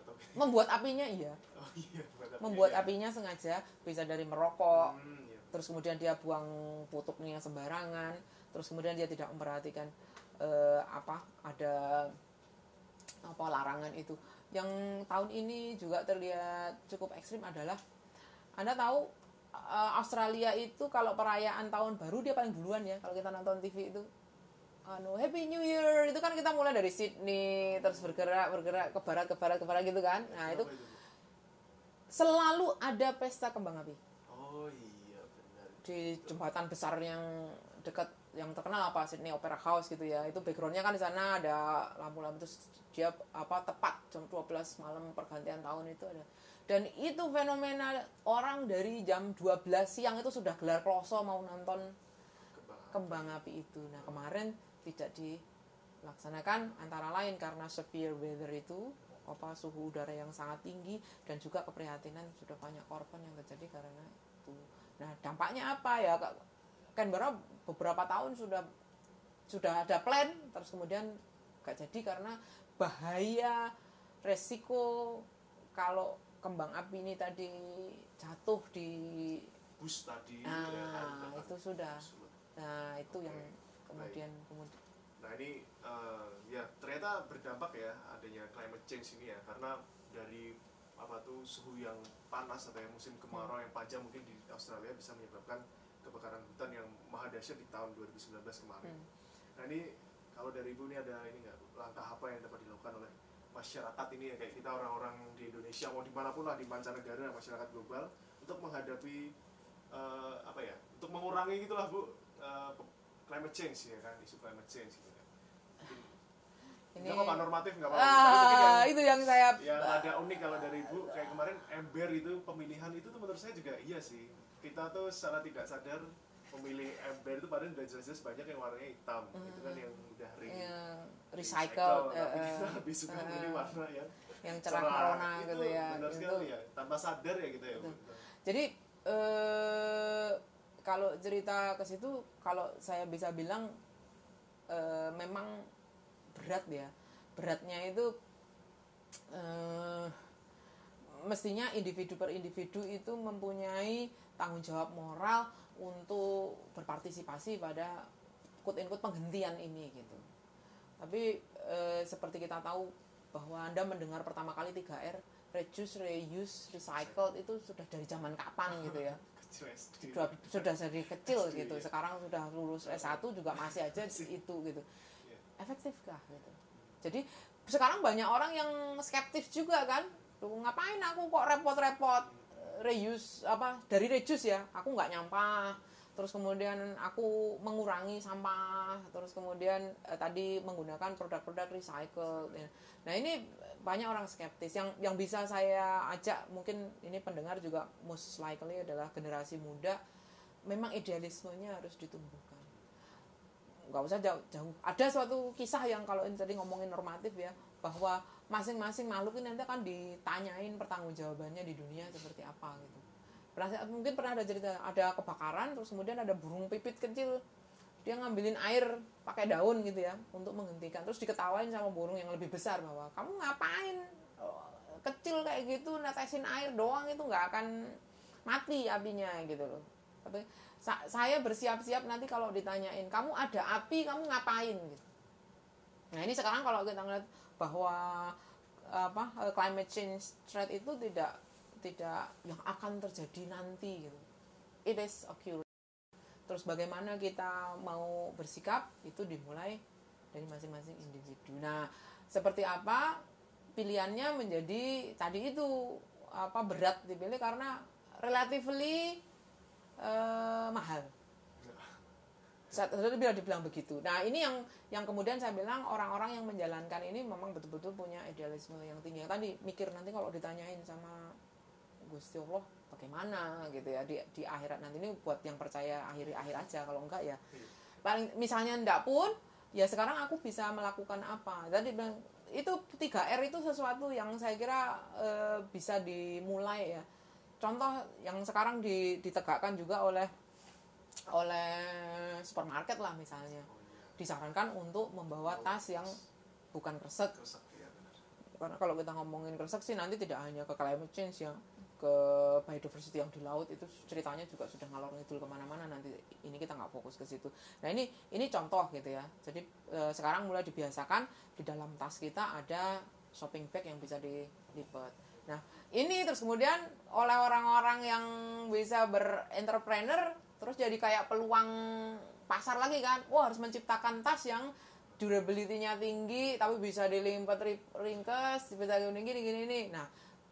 Atau membuat apinya iya. Oh iya, membuat ya? apinya sengaja bisa dari merokok. Hmm, iya. terus kemudian dia buang putuknya sembarangan. Terus kemudian dia tidak memperhatikan eh, apa ada apa larangan itu. Yang tahun ini juga terlihat cukup ekstrim adalah anda tahu eh, Australia itu kalau perayaan tahun baru dia paling duluan ya kalau kita nonton TV itu anu Happy New Year itu kan kita mulai dari Sydney terus bergerak bergerak ke barat ke barat ke barat gitu kan. Nah itu selalu ada pesta kembang api. Oh iya benar. di jembatan besar yang dekat yang terkenal apa Sydney Opera House gitu ya. Itu backgroundnya kan di sana ada lampu-lampu terus dia apa tepat jam 12 malam pergantian tahun itu ada. Dan itu fenomena orang dari jam 12 siang itu sudah gelar kloso mau nonton kembang api itu. Nah kemarin tidak dilaksanakan antara lain karena severe weather itu apa suhu udara yang sangat tinggi dan juga keprihatinan sudah banyak korban yang terjadi karena itu. Nah dampaknya apa ya? Canberra beberapa tahun sudah sudah ada plan terus kemudian gak jadi karena bahaya resiko kalau kembang api ini tadi jatuh di Bus tadi. nah kan, itu sudah. nah itu yang kemudian kemudian Nah ini eh, ya ternyata berdampak ya adanya climate change ini ya karena dari apa tuh suhu yang panas atau yang musim kemarau yang panjang mungkin di Australia bisa menyebabkan kebakaran hutan yang maha dahsyat di tahun 2019 kemarin. Hmm. Nah ini kalau dari ibu ini ada ini nggak langkah apa yang dapat dilakukan oleh masyarakat ini ya kayak kita orang-orang di Indonesia mau di mana pun lah di mancanegara masyarakat global untuk menghadapi eh, apa ya untuk mengurangi gitulah bu eh, climate change ya kan isu climate change gitu kan. ini Nggak apa-apa normatif nggak apa-apa. Tapi ah, yang, itu yang saya yang ada unik kalau dari ibu kayak kemarin ember itu pemilihan itu tuh menurut saya juga iya sih. Kita tuh secara tidak sadar memilih ember itu padahal udah jelas-jelas banyak yang warnanya hitam. Itu kan yang udah ring. yang recycled tapi eh, kita eh, lebih suka eh, memilih warna yang yang cerah Itu gitu ya Benar itu sekali ya. Tanpa sadar ya gitu ya. Bu. jadi eh, kalau cerita ke situ kalau saya bisa bilang eh, memang berat ya beratnya itu eh, mestinya individu per individu itu mempunyai tanggung jawab moral untuk berpartisipasi pada quote unquote penghentian ini gitu tapi eh, seperti kita tahu bahwa anda mendengar pertama kali 3R reduce, reuse, recycle itu sudah dari zaman kapan gitu ya. Sudah sudah dari kecil SD, gitu. ya. sekarang sudah lulus S1 juga masih aja itu gitu. Iya. efektifkah gitu? Jadi sekarang banyak orang yang skeptis juga kan. Tuh, ngapain aku kok repot-repot eh, reuse apa dari reduce ya? Aku nggak nyampah. Terus kemudian aku mengurangi sampah. Terus kemudian eh, tadi menggunakan produk-produk recycle ya. nah ini banyak orang skeptis. Yang yang bisa saya ajak mungkin ini pendengar juga most likely adalah generasi muda memang idealismenya harus ditumbuhkan. Nggak usah jauh-jauh ada suatu kisah yang kalau ini tadi ngomongin normatif ya bahwa masing-masing makhluk ini nanti akan ditanyain pertanggungjawabannya di dunia seperti apa gitu. Pernah mungkin pernah ada cerita ada kebakaran terus kemudian ada burung pipit kecil dia ngambilin air pakai daun gitu ya untuk menghentikan. Terus diketawain sama burung yang lebih besar bahwa kamu ngapain? Kecil kayak gitu netesin air doang itu nggak akan mati apinya gitu loh. Tapi sa- saya bersiap-siap nanti kalau ditanyain kamu ada api kamu ngapain? Gitu. Nah ini sekarang kalau kita ngeliat bahwa apa climate change threat itu tidak tidak yang akan terjadi nanti gitu. It is occurring terus bagaimana kita mau bersikap itu dimulai dari masing-masing individu nah seperti apa pilihannya menjadi tadi itu apa berat dipilih karena relatively eh, mahal saya bila dibilang begitu. Nah ini yang yang kemudian saya bilang orang-orang yang menjalankan ini memang betul-betul punya idealisme yang tinggi. Tadi mikir nanti kalau ditanyain sama Gusti Allah bagaimana? Gitu ya. Di, di akhirat nanti ini buat yang percaya akhir akhir aja kalau enggak ya. Paling misalnya enggak pun ya sekarang aku bisa melakukan apa. Tadi bilang itu 3 R itu sesuatu yang saya kira eh, bisa dimulai ya. Contoh yang sekarang di- ditegakkan juga oleh oleh supermarket lah misalnya. Disarankan untuk membawa tas yang bukan kresek. Iya karena kalau kita ngomongin kresek sih nanti tidak hanya ke climate change ya ke biodiversity yang di laut itu ceritanya juga sudah ngalor ngidul ke mana-mana nanti ini kita nggak fokus ke situ. Nah ini ini contoh gitu ya. Jadi eh, sekarang mulai dibiasakan di dalam tas kita ada shopping bag yang bisa dilipat nah ini terus kemudian oleh orang-orang yang bisa berentrepreneur terus jadi kayak peluang pasar lagi kan. Wah harus menciptakan tas yang durability-nya tinggi tapi bisa dilipat ri- ringkes bisa gini gini gini. nah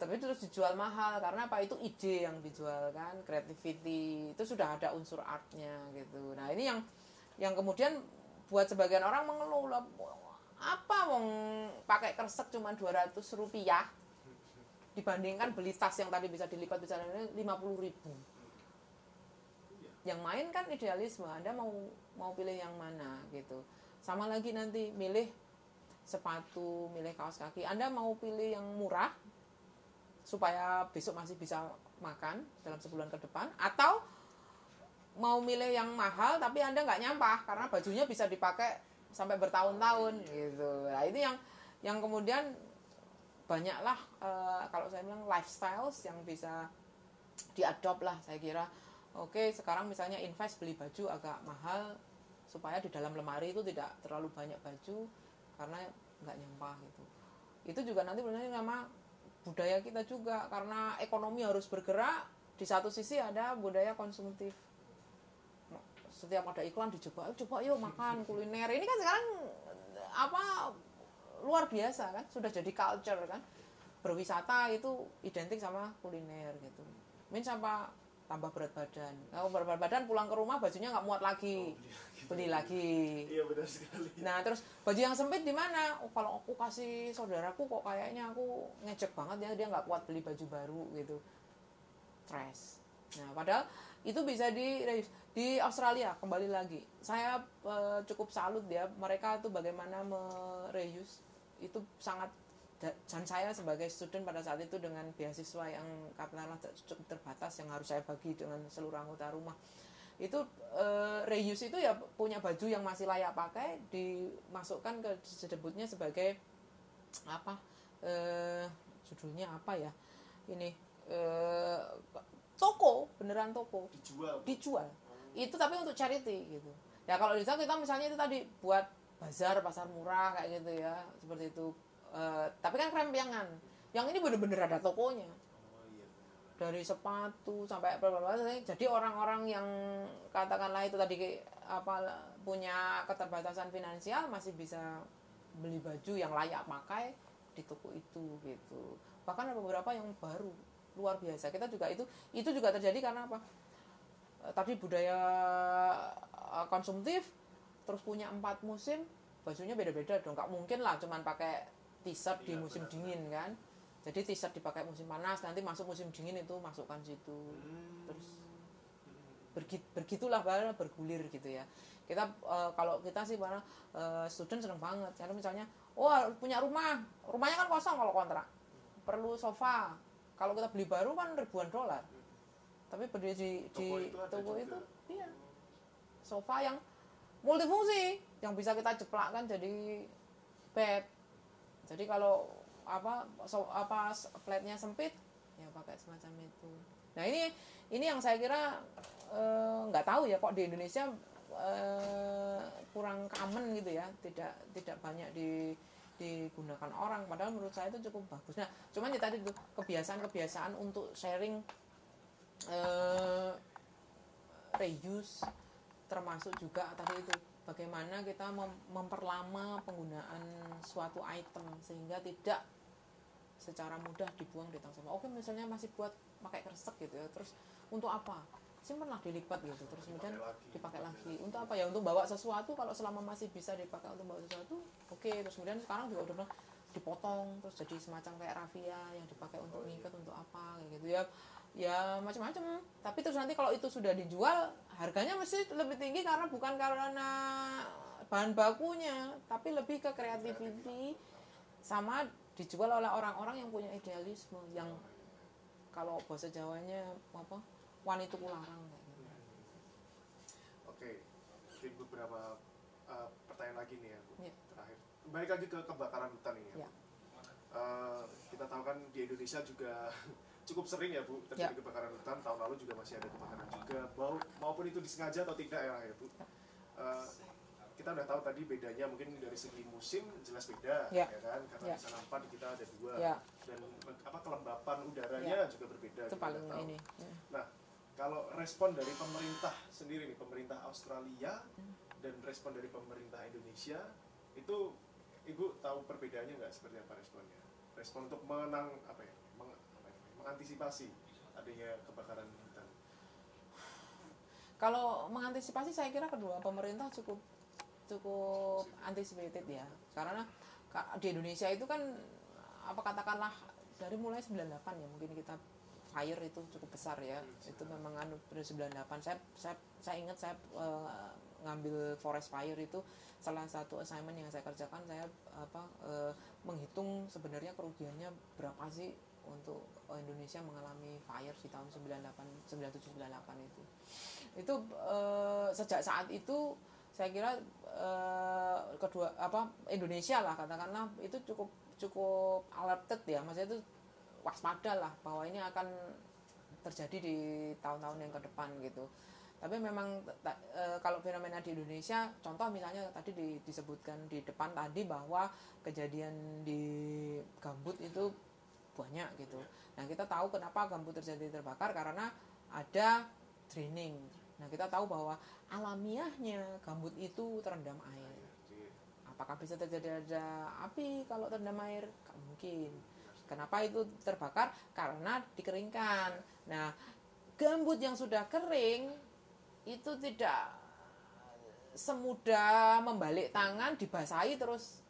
tapi terus dijual mahal karena apa? Itu ide yang dijual kan? Creativity itu sudah ada unsur artnya gitu. Nah ini yang yang kemudian buat sebagian orang mengeluh apa wong pakai kresek cuma 200 rupiah? Dibandingkan beli tas yang tadi bisa dilipat bisa lima puluh ribu. Yang main kan idealisme anda mau mau pilih yang mana gitu. Sama lagi nanti milih sepatu milih kaos kaki. Anda mau pilih yang murah supaya besok masih bisa makan dalam sebulan ke depan. Atau mau milih yang mahal tapi anda nggak nyampah karena bajunya bisa dipakai sampai bertahun-tahun gitu. Nah itu yang yang kemudian banyaklah eh, kalau saya bilang lifestyles yang bisa diadopt lah saya kira. Oke sekarang misalnya invest beli baju agak mahal supaya di dalam lemari itu tidak terlalu banyak baju karena nggak nyampah gitu. Itu juga nanti sebenarnya nama budaya kita juga karena ekonomi harus bergerak di satu sisi ada budaya konsumtif. Setiap ada iklan dicoba "Ayo coba yuk makan kuliner. Ini kan sekarang apa luar biasa kan sudah jadi culture kan. Berwisata itu identik sama kuliner gitu. Min apa tambah berat badan kalau berat badan pulang ke rumah bajunya nggak muat lagi beli lagi Iya benar sekali. Nah terus baju yang sempit di mana? Oh, kalau aku kasih saudaraku kok kayaknya aku ngecek banget ya dia nggak kuat beli baju baru gitu. Stress. Nah padahal itu bisa di di Australia kembali lagi. Saya eh, cukup salut ya mereka tuh bagaimana mereuse itu sangat dan saya sebagai student pada saat itu dengan beasiswa yang katakanlah cukup terbatas yang harus saya bagi dengan seluruh anggota rumah. Itu eh, reuse itu ya punya baju yang masih layak pakai dimasukkan ke disebutnya sebagai apa eh, judulnya apa ya? Ini eh, toko beneran toko. Dijual. dijual. Itu tapi untuk charity gitu. Ya kalau di kita misalnya itu tadi buat bazar pasar murah kayak gitu ya seperti itu Eh, tapi kan krempiangan. Yang ini bener-bener ada tokonya. Dari sepatu sampai apa apa jadi orang-orang yang katakanlah itu tadi apa punya keterbatasan finansial masih bisa beli baju yang layak pakai di toko itu gitu. Bahkan ada beberapa yang baru luar biasa. Kita juga itu itu juga terjadi karena apa? Eh, tadi budaya eh, konsumtif terus punya empat musim bajunya beda-beda dong. Nggak mungkin lah cuman pakai t-shirt di Iya, musim benar. dingin kan? Jadi t-shirt dipakai musim panas nanti masuk musim dingin itu masukkan situ. Hmm. terus begitulah baru bergulir gitu ya. Kita eh, kalau kita sih para eh, student seneng banget. Karena misalnya oh punya rumah. Rumahnya kan kosong kalau kontrak. Perlu sofa. Kalau kita beli baru kan ribuan dolar. Tapi beli di di Toko itu itu iya. Sofa yang multifungsi yang bisa kita jeplakkan jadi bed jadi kalau apa so, apa flatnya sempit ya pakai semacam itu. Nah ini ini yang saya kira eh, nggak tahu ya kok di Indonesia eh, kurang common gitu ya. Tidak tidak banyak di digunakan orang. Padahal menurut saya itu cukup bagus. Nah cuman ya tadi itu kebiasaan-kebiasaan untuk sharing eh, reuse termasuk juga tadi itu bagaimana kita mem- memperlama penggunaan suatu item sehingga tidak secara mudah dibuang di tong sampah. Oke, misalnya masih buat pakai kresek gitu ya. Terus untuk apa? Simpenlah dilipat gitu. Terus kemudian Dipakai lagi. Untuk apa ya? Untuk bawa sesuatu kalau selama masih bisa dipakai untuk bawa sesuatu, oke. Terus kemudian sekarang juga udah dipotong terus jadi semacam kayak rafia yang dipakai untuk Oh, iya. ngikat untuk apa kayak gitu ya ya macam-macam tapi terus nanti kalau itu sudah dijual harganya mesti lebih tinggi karena bukan karena bahan bakunya tapi lebih ke creativity sama dijual oleh orang-orang yang punya idealisme yang kalau bahasa Jawanya apa wanita kularang. Oke, mungkin beberapa uh, pertanyaan lagi nih ya, Bu. Iya. Terakhir, balik lagi ke kebakaran hutan ini ya. Uh, kita tahu kan di Indonesia juga cukup sering ya Bu terjadi Iya. kebakaran hutan. Tahun lalu juga masih ada kebakaran juga, mau, maupun itu disengaja atau tidak ya, ya Bu. Uh, kita udah tahu tadi bedanya mungkin dari segi musim jelas beda Iya. ya kan karena Iya. di sana empat kita ada dua Iya. dan apa kelembapan udaranya juga berbeda itu kita paling tahu. ini Nah, kalau respon dari pemerintah sendiri nih, pemerintah Australia dan respon dari pemerintah Indonesia itu ibu tahu perbedaannya nggak seperti apa responnya? Respon untuk menang apa ya? Mengantisipasi adanya kebakaran hutan. Kalau mengantisipasi saya kira kedua pemerintah cukup cukup anticipated ya. Karena ka- di Indonesia itu kan apa katakanlah dari mulai 98 ya mungkin kita fire itu cukup besar ya. Itu memang anu dari 98. Saya saya saya ingat saya eh, ngambil forest fire itu salah satu assignment yang saya kerjakan saya apa eh, menghitung sebenarnya kerugiannya berapa sih untuk Indonesia mengalami fire di tahun 98 97 98 itu. Itu eh, sejak saat itu saya kira eh, kedua apa Indonesia lah katakanlah itu cukup cukup alerted ya. Maksudnya itu waspada lah bahwa ini akan terjadi di tahun-tahun yang ke depan gitu. Tapi memang eh, kalau fenomena di Indonesia contoh misalnya tadi di- disebutkan di depan tadi bahwa kejadian di gambut itu banyak gitu. Nah kita tahu kenapa gambut terjadi terbakar karena ada draining. Nah kita tahu bahwa alamiahnya gambut itu terendam air. Apakah bisa terjadi ada api kalau terendam air? Nggak mungkin. Kenapa itu terbakar? Karena dikeringkan. Nah gambut yang sudah kering itu tidak semudah membalik tangan dibasahi terus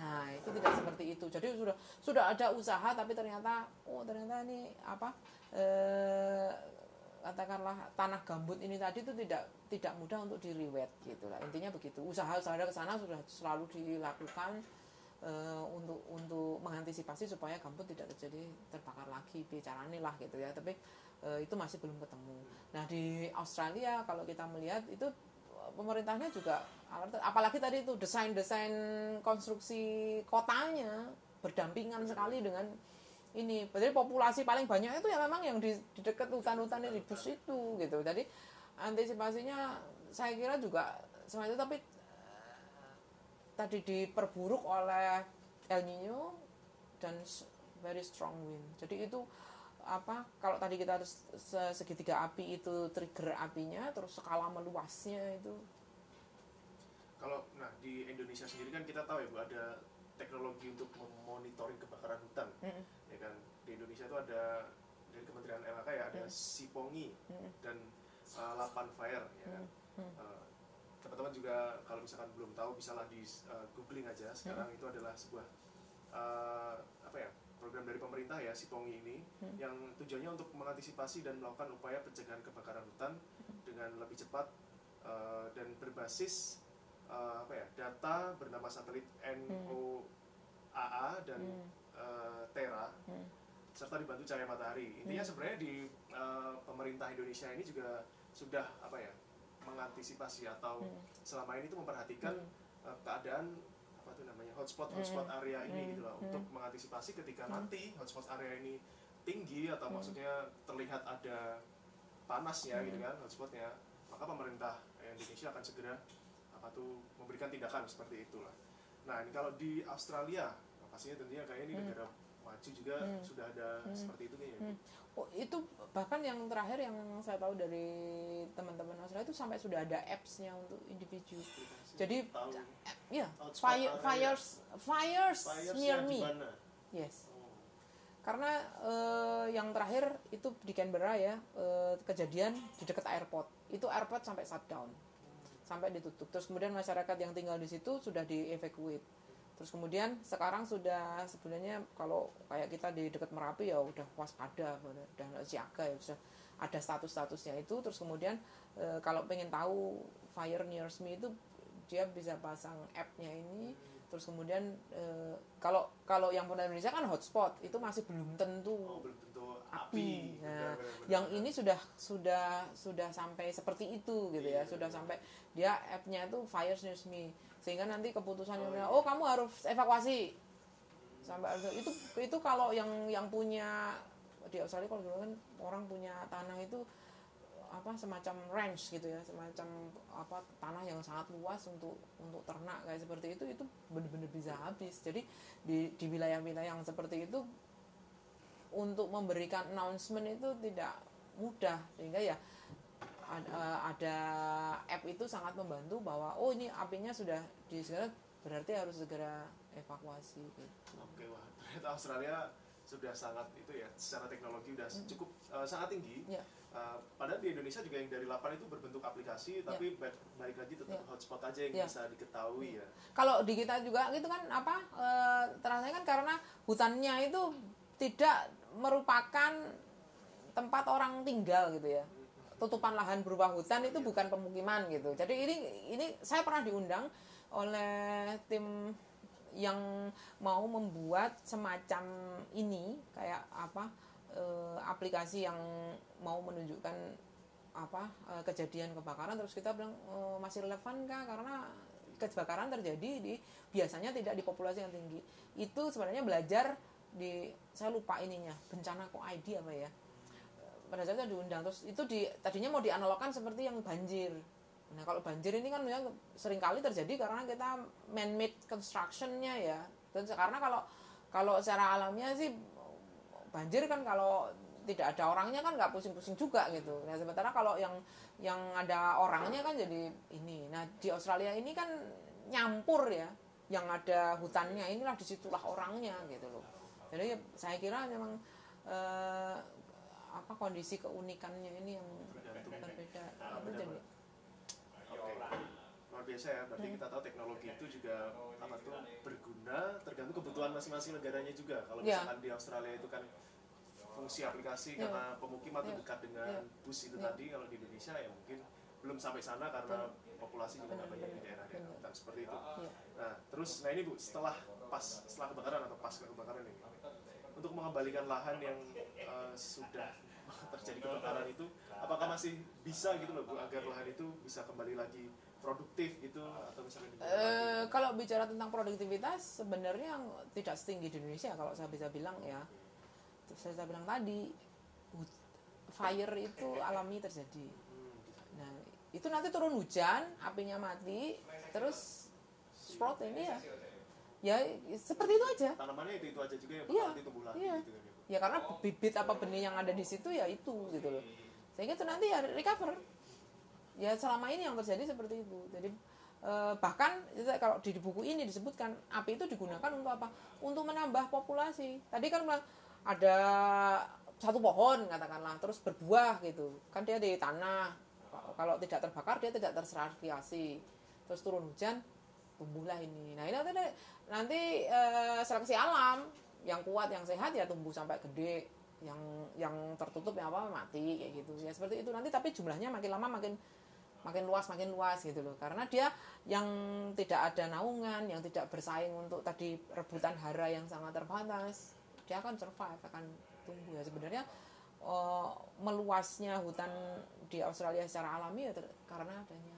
nah itu tidak seperti itu. Jadi sudah sudah ada usaha tapi ternyata oh ternyata ini apa eh, katakanlah tanah gambut ini tadi itu tidak tidak mudah untuk diriwet gitu lah. Intinya begitu. Usaha usaha ke sana sudah selalu dilakukan eh, untuk untuk mengantisipasi supaya gambut tidak terjadi terbakar lagi bicaranya lah gitu ya. Tapi eh, itu masih belum ketemu. Nah di Australia kalau kita melihat itu pemerintahnya juga apalagi tadi itu desain desain konstruksi kotanya berdampingan sekali dengan ini. Jadi populasi paling banyak itu ya memang yang di, di dekat hutan-hutan di bus itu gitu. Jadi antisipasinya saya kira juga semua itu tapi eh, tadi diperburuk oleh El Nino dan very strong wind. Jadi itu apa kalau tadi kita harus se- segitiga api itu trigger apinya terus skala meluasnya itu? Kalau nah di Indonesia sendiri kan kita tahu ya Bu ada teknologi untuk memonitoring kebakaran hutan. Mm-mm. ya kan? Di Indonesia itu ada dari Kementerian LHK ya ada Sipongi Mm. dan uh, Lapan Fire ya kan? Mm. Uh, teman-teman juga kalau misalkan belum tahu bisalah di uh, googling aja. Sekarang itu adalah sebuah uh, apa ya program dari pemerintah ya Sipongi ini Hmm. yang tujuannya untuk mengantisipasi dan melakukan upaya pencegahan kebakaran hutan dengan lebih cepat uh, dan berbasis uh, apa ya data bernama satelit NOAA dan Hmm. uh, Terra Hmm. serta dibantu cahaya matahari. Intinya sebenarnya di uh, pemerintah Indonesia ini juga sudah apa ya mengantisipasi atau Hmm. selama ini itu memperhatikan uh, keadaan tuh namanya hotspot hotspot area ini Hmm. gitu loh Hmm. untuk mengantisipasi ketika nanti hotspot area ini tinggi atau maksudnya terlihat ada panasnya gitu kan hotspotnya maka pemerintah Indonesia akan segera apa tuh memberikan tindakan seperti itulah. Nah ini kalau di Australia pastinya tentunya kayak ini negara maju juga sudah ada seperti itu nih ya. Bu. Oh, itu bahkan yang terakhir yang saya tahu dari teman-teman Australia itu sampai sudah ada apps-nya untuk individu. Jadi tahu ya, fire, fires fires fires near me. mana? Yes. Oh, Karena eh, yang terakhir itu di Canberra ya, eh, kejadian di dekat airport. Itu airport sampai shutdown. Sampai ditutup. Terus kemudian masyarakat yang tinggal di situ sudah dievakuate. Terus kemudian sekarang sudah sebenarnya kalau kayak kita di dekat Merapi ya udah waspada, udah siaga ya sudah ada status-statusnya itu. Terus kemudian eh, kalau pengen tahu fire near me itu dia bisa pasang app-nya ini terus kemudian eh, kalau kalau yang punya Indonesia kan hotspot itu masih belum tentu oh belum tentu api. api Nah, Benar, benar, benar, yang ini sudah sudah sudah sampai seperti itu gitu ya, Iya, sudah benar. sampai dia app-nya itu fire news me sehingga nanti keputusannya Oh, iya. oh kamu harus evakuasi. Sampai harus- itu itu kalau yang yang punya di Australia kalau dulu kan orang punya tanah itu apa semacam ranch gitu ya semacam apa tanah yang sangat luas untuk untuk ternak kayak seperti itu itu benar-benar bisa habis. Jadi di di wilayah-wilayah yang seperti itu untuk memberikan announcement itu tidak mudah. Sehingga ya ada, ada app itu sangat membantu bahwa oh ini apinya sudah di segera berarti harus segera evakuasi gitu. Oke, wah ternyata Australia sudah sangat itu ya secara teknologi sudah cukup eh, sangat tinggi. Ya. Eh, padahal di Indonesia juga yang dari 8 itu berbentuk aplikasi, tapi ba- balik lagi tetap Ya. hotspot aja yang Ya. bisa diketahui ya. Kalau di kita juga gitu kan apa eh, terasa kan karena hutannya itu tidak merupakan tempat orang tinggal gitu ya. Tutupan lahan berupa hutan itu bukan pemukiman gitu. Jadi ini ini saya pernah diundang oleh tim yang mau membuat semacam ini kayak apa eh, aplikasi yang mau menunjukkan apa eh, kejadian kebakaran. Terus kita bilang "Eh, masih relevan kah? Karena kebakaran terjadi di biasanya tidak di populasi yang tinggi. Itu sebenarnya belajar di saya lupa ininya bencana kok ID apa ya pada saat itu diundang terus itu di tadinya mau dianalogkan seperti yang banjir. Nah kalau banjir ini kan memang sering kali terjadi karena kita man made constructionnya ya. Dan karena kalau kalau secara alamnya sih banjir kan kalau tidak ada orangnya kan nggak pusing-pusing juga gitu. Nah sementara kalau yang yang ada orangnya kan jadi ini. Nah di Australia ini kan nyampur ya yang ada hutannya. Inilah di situlah orangnya gitu loh. Jadi saya kira memang eh, apa kondisi keunikannya ini yang Tergantung. berbeda Ah, itu jadi Oke. Luar biasa ya, berarti kita tahu teknologi itu juga apa tuh berguna tergantung kebutuhan masing-masing negaranya juga. Kalau Ya. misalkan di Australia itu kan fungsi aplikasi Ya. karena pemukiman itu Ya. dekat dengan Ya. bus itu Ya. tadi, kalau di Indonesia ya mungkin belum sampai sana karena populasi juga nggak banyak di benar, daerah-daerah hutan seperti itu. Iya. Nah, terus nah ini Bu, setelah pas setelah kebakaran atau pas kebakaran ini untuk mengembalikan lahan yang eh, sudah terjadi kebakaran itu apakah masih bisa gitu loh Bu agar lahan itu bisa kembali lagi produktif itu atau misalnya? Eh, kalau bicara tentang produktivitas sebenarnya yang tidak setinggi di Indonesia kalau saya bisa bilang ya saya, saya bilang tadi fire itu alami terjadi gitu. nah itu nanti turun hujan apinya mati terus sprout ini ya ya seperti itu aja. Tanamannya itu itu aja juga yang Iya, tumbuh lagi iya. gitu kan ya ya karena bibit apa benih yang ada di situ ya itu gitu loh. Sehingga itu nanti ya recover. Ya selama ini yang terjadi seperti itu. Jadi eh, bahkan kalau di buku ini disebutkan api itu digunakan untuk apa? Untuk menambah populasi. Tadi kan ada satu pohon katakanlah terus berbuah gitu. Kan dia di tanah. Kalau tidak terbakar dia tidak terseradiasi terus turun hujan tumbuhlah ini. Nah ini nanti nanti eh, seleksi alam yang kuat yang sehat ya tumbuh sampai gede. Yang yang tertutup yang apa mati kayak gitu. Ya seperti itu nanti tapi jumlahnya makin lama makin makin luas makin luas gitu loh. Karena dia yang tidak ada naungan yang tidak bersaing untuk tadi rebutan hara yang sangat terbatas dia akan survive akan tumbuh. Ya sebenarnya eh, meluasnya hutan di Australia secara alami ya karena adanya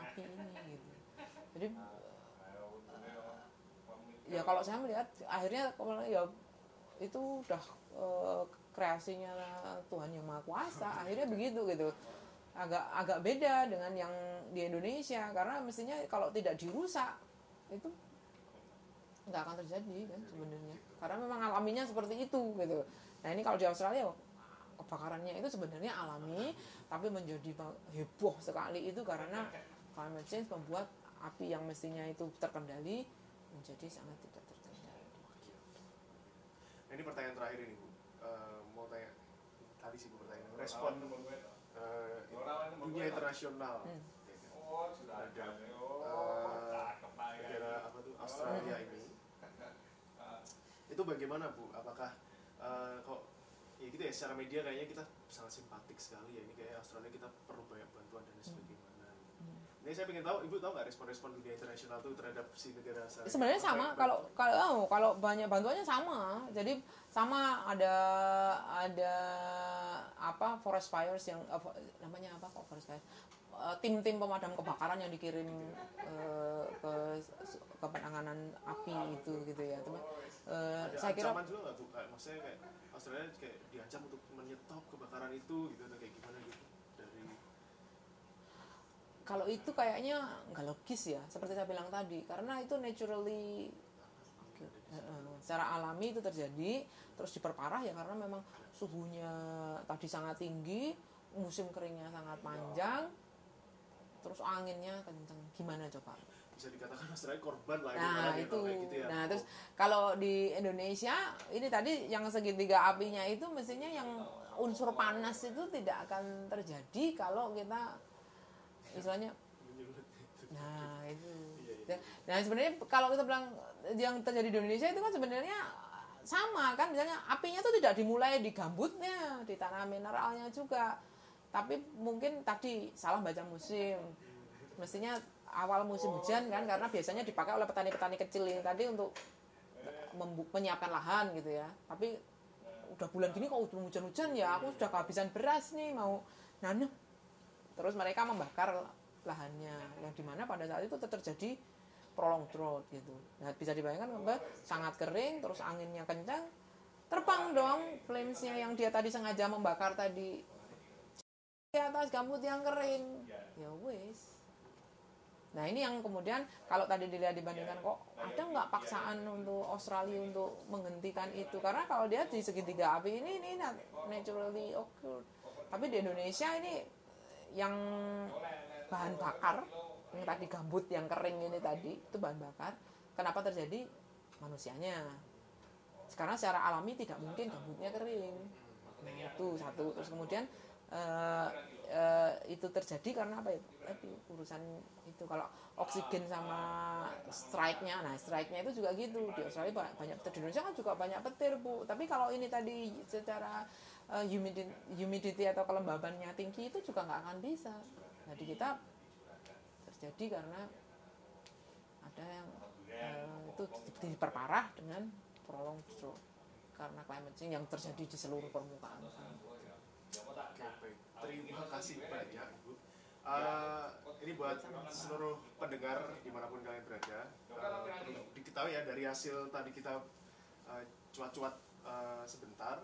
api ini gitu jadi eh, ya kalau saya melihat akhirnya ya itu udah eh, kreasinya Tuhan yang Maha Kuasa akhirnya begitu gitu. Agak agak beda dengan yang di Indonesia karena mestinya kalau tidak dirusak itu nggak akan terjadi kan sebenarnya. Karena memang alaminya seperti itu gitu. Nah ini kalau di Australia kebakarannya itu sebenarnya alami tapi menjadi heboh sekali itu karena climate change membuat api yang mestinya itu terkendali menjadi sangat tidak terkendali. Nah, ini pertanyaan terakhir ini Bu. Eh, mau tanya tadi sih Bu pertanyaan. Respon eh, dunia internasional. Hmm. terhadap eh, negara apa tuh? Australia ini. Itu bagaimana Bu? Apakah eh, kok ya gitu ya secara media kayaknya kita sangat simpatik sekali ya. Ini kayak Australia kita perlu banyak bantuan dan sebagainya. Ini saya ingin tahu, ibu tahu nggak respon-respon dunia internasional tuh terhadap si negara asal? sebenarnya sama kalau kalau oh, kalau banyak bantuannya sama. Jadi sama ada ada apa forest fires yang fo- namanya apa kok forest fires? Eh, tim-tim pemadam kebakaran yang dikirim eh, ke ke penanganan api itu gitu ya. Teman Eh, ada saya kira juga nggak bu? Kayak, maksudnya kayak Australia kayak diancam untuk menyetop kebakaran itu gitu atau kayak gimana gitu kalau itu kayaknya nggak logis ya seperti saya bilang tadi. Karena itu naturally eh, secara alami itu terjadi terus diperparah ya karena memang suhunya tadi sangat tinggi musim keringnya sangat panjang terus anginnya kenceng. Gimana coba? Bisa dikatakan Australia korban lah nah ibaratnya itu. gitu ya. nah terus kalau di Indonesia ini tadi yang segitiga apinya itu mestinya yang unsur panas itu tidak akan terjadi kalau kita istilahnya. Nah itu. Nah sebenarnya kalau kita bilang yang terjadi di Indonesia itu kan sebenarnya sama kan misalnya apinya itu tidak dimulai di gambutnya, di tanah mineralnya juga. Tapi mungkin tadi salah baca musim. Mestinya awal musim hujan kan karena biasanya dipakai oleh petani-petani kecil ini tadi untuk menyiapkan lahan gitu ya. Tapi udah bulan gini kok hujan-hujan ya aku sudah kehabisan beras nih mau nanam terus mereka membakar lahannya. Yang di mana pada saat itu ter- terjadi prolong drought gitu. Nah bisa dibayangkan bahwa sangat kering terus anginnya kencang. Terbang dong flamesnya yang dia tadi sengaja membakar tadi. Di atas gambut yang kering. Ya wes nah ini yang kemudian kalau tadi dilihat dibandingkan kok ada nggak paksaan untuk Australia untuk menghentikan itu? Karena kalau dia di segitiga api ini ini nat- naturally occurred. Tapi di Indonesia ini yang bahan bakar yang tadi gambut yang kering ini tadi itu bahan bakar. Kenapa terjadi? Manusianya. Sekarang secara alami tidak mungkin gambutnya kering. Nah itu satu. Terus kemudian eh, eh, itu terjadi karena apa ya urusan itu. Kalau oksigen sama strike-nya nah strike-nya itu juga gitu. Di Australia ba- banyak petir di Indonesia kan juga banyak petir bu. Tapi kalau ini tadi secara eh, humidity, atau kelembabannya tinggi itu juga nggak akan bisa jadi kita terjadi karena ada yang eh, itu di- diperparah dengan prolonged drought karena climate change yang terjadi di seluruh permukaan Oke. Terima kasih banyak, Ibu. Eh, ini buat seluruh pendengar di mana pun kalian berada. Perlu diketahui ya dari hasil tadi kita eh, cuat-cuat eh, sebentar,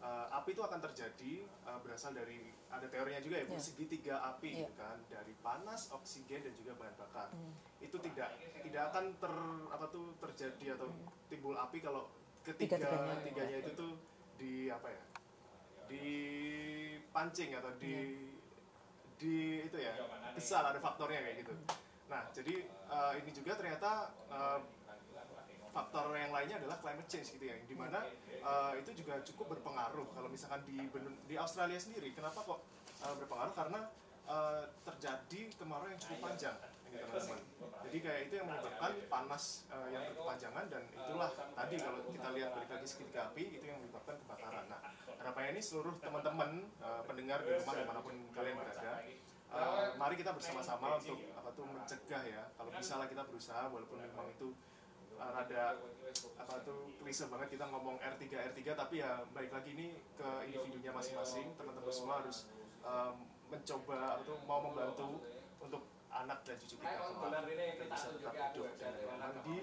eh, api itu akan terjadi eh, berasal dari ada teorinya juga ya, Bu, Iya. segitiga api Iya. gitu kan, dari panas, oksigen dan juga bahan bakar. Hmm. Itu tidak tidak akan ter apa tuh terjadi atau timbul api kalau ketiga Tiga-tiganya. tiganya itu tuh di apa ya? dipancing atau di di itu ya besar ada faktornya kayak gitu. Nah jadi eh, ini juga ternyata eh, faktor yang lainnya adalah climate change gitu ya, yang di mana eh, itu juga cukup berpengaruh kalau misalkan di di Australia sendiri. Kenapa kok eh, berpengaruh? Karena eh, terjadi kemarau yang cukup panjang ini teman-teman. Jadi kayak itu yang menyebabkan panas eh, yang berkepanjangan dan itulah tadi kalau kita lihat balik lagi segitiga api itu yang menyebabkan kebakaran. Nah harapannya ini seluruh teman-teman eh, pendengar di rumah di mana pun kalian berada eh, mari kita bersama-sama untuk apa tuh mencegah ya kalau bisa lah kita berusaha walaupun memang itu rada apa tuh klise banget kita ngomong R3 R3 tapi ya balik lagi ini ke individunya masing-masing. Teman-teman semua harus eh, mencoba atau mau membantu untuk anak dan cucu kita kelak dan bisa tetap hidup dan aman di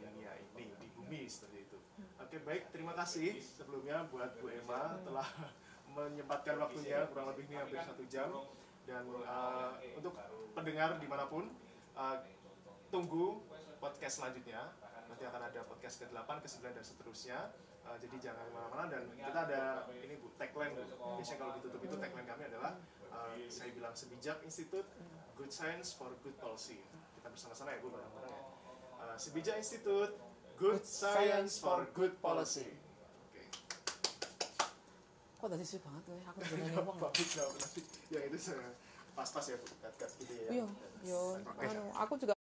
dunia ini di bumi seperti itu. Oke baik terima kasih sebelumnya buat Bu Emma telah menyempatkan waktunya kurang lebih ini hampir satu jam. Dan uh, untuk pendengar di mana pun uh, tunggu podcast selanjutnya nanti akan ada podcast ke-8, ke-9 dan seterusnya. Uh, jadi jangan ke mana-mana dan kita ada ini bu tagline bu. Biasanya kalau ditutup itu tagline kami adalah uh, saya bilang sebijak institut good science for good policy. Kita bersama-sama ya bu bareng-bareng ya. Uh, sebijak institut good science for good policy. kok tadi sih banget gue aku jadi ngomong. Bagus yang itu saya pas-pas ya bu. Cut-cut gitu ya. Iya Oke. anu, aku juga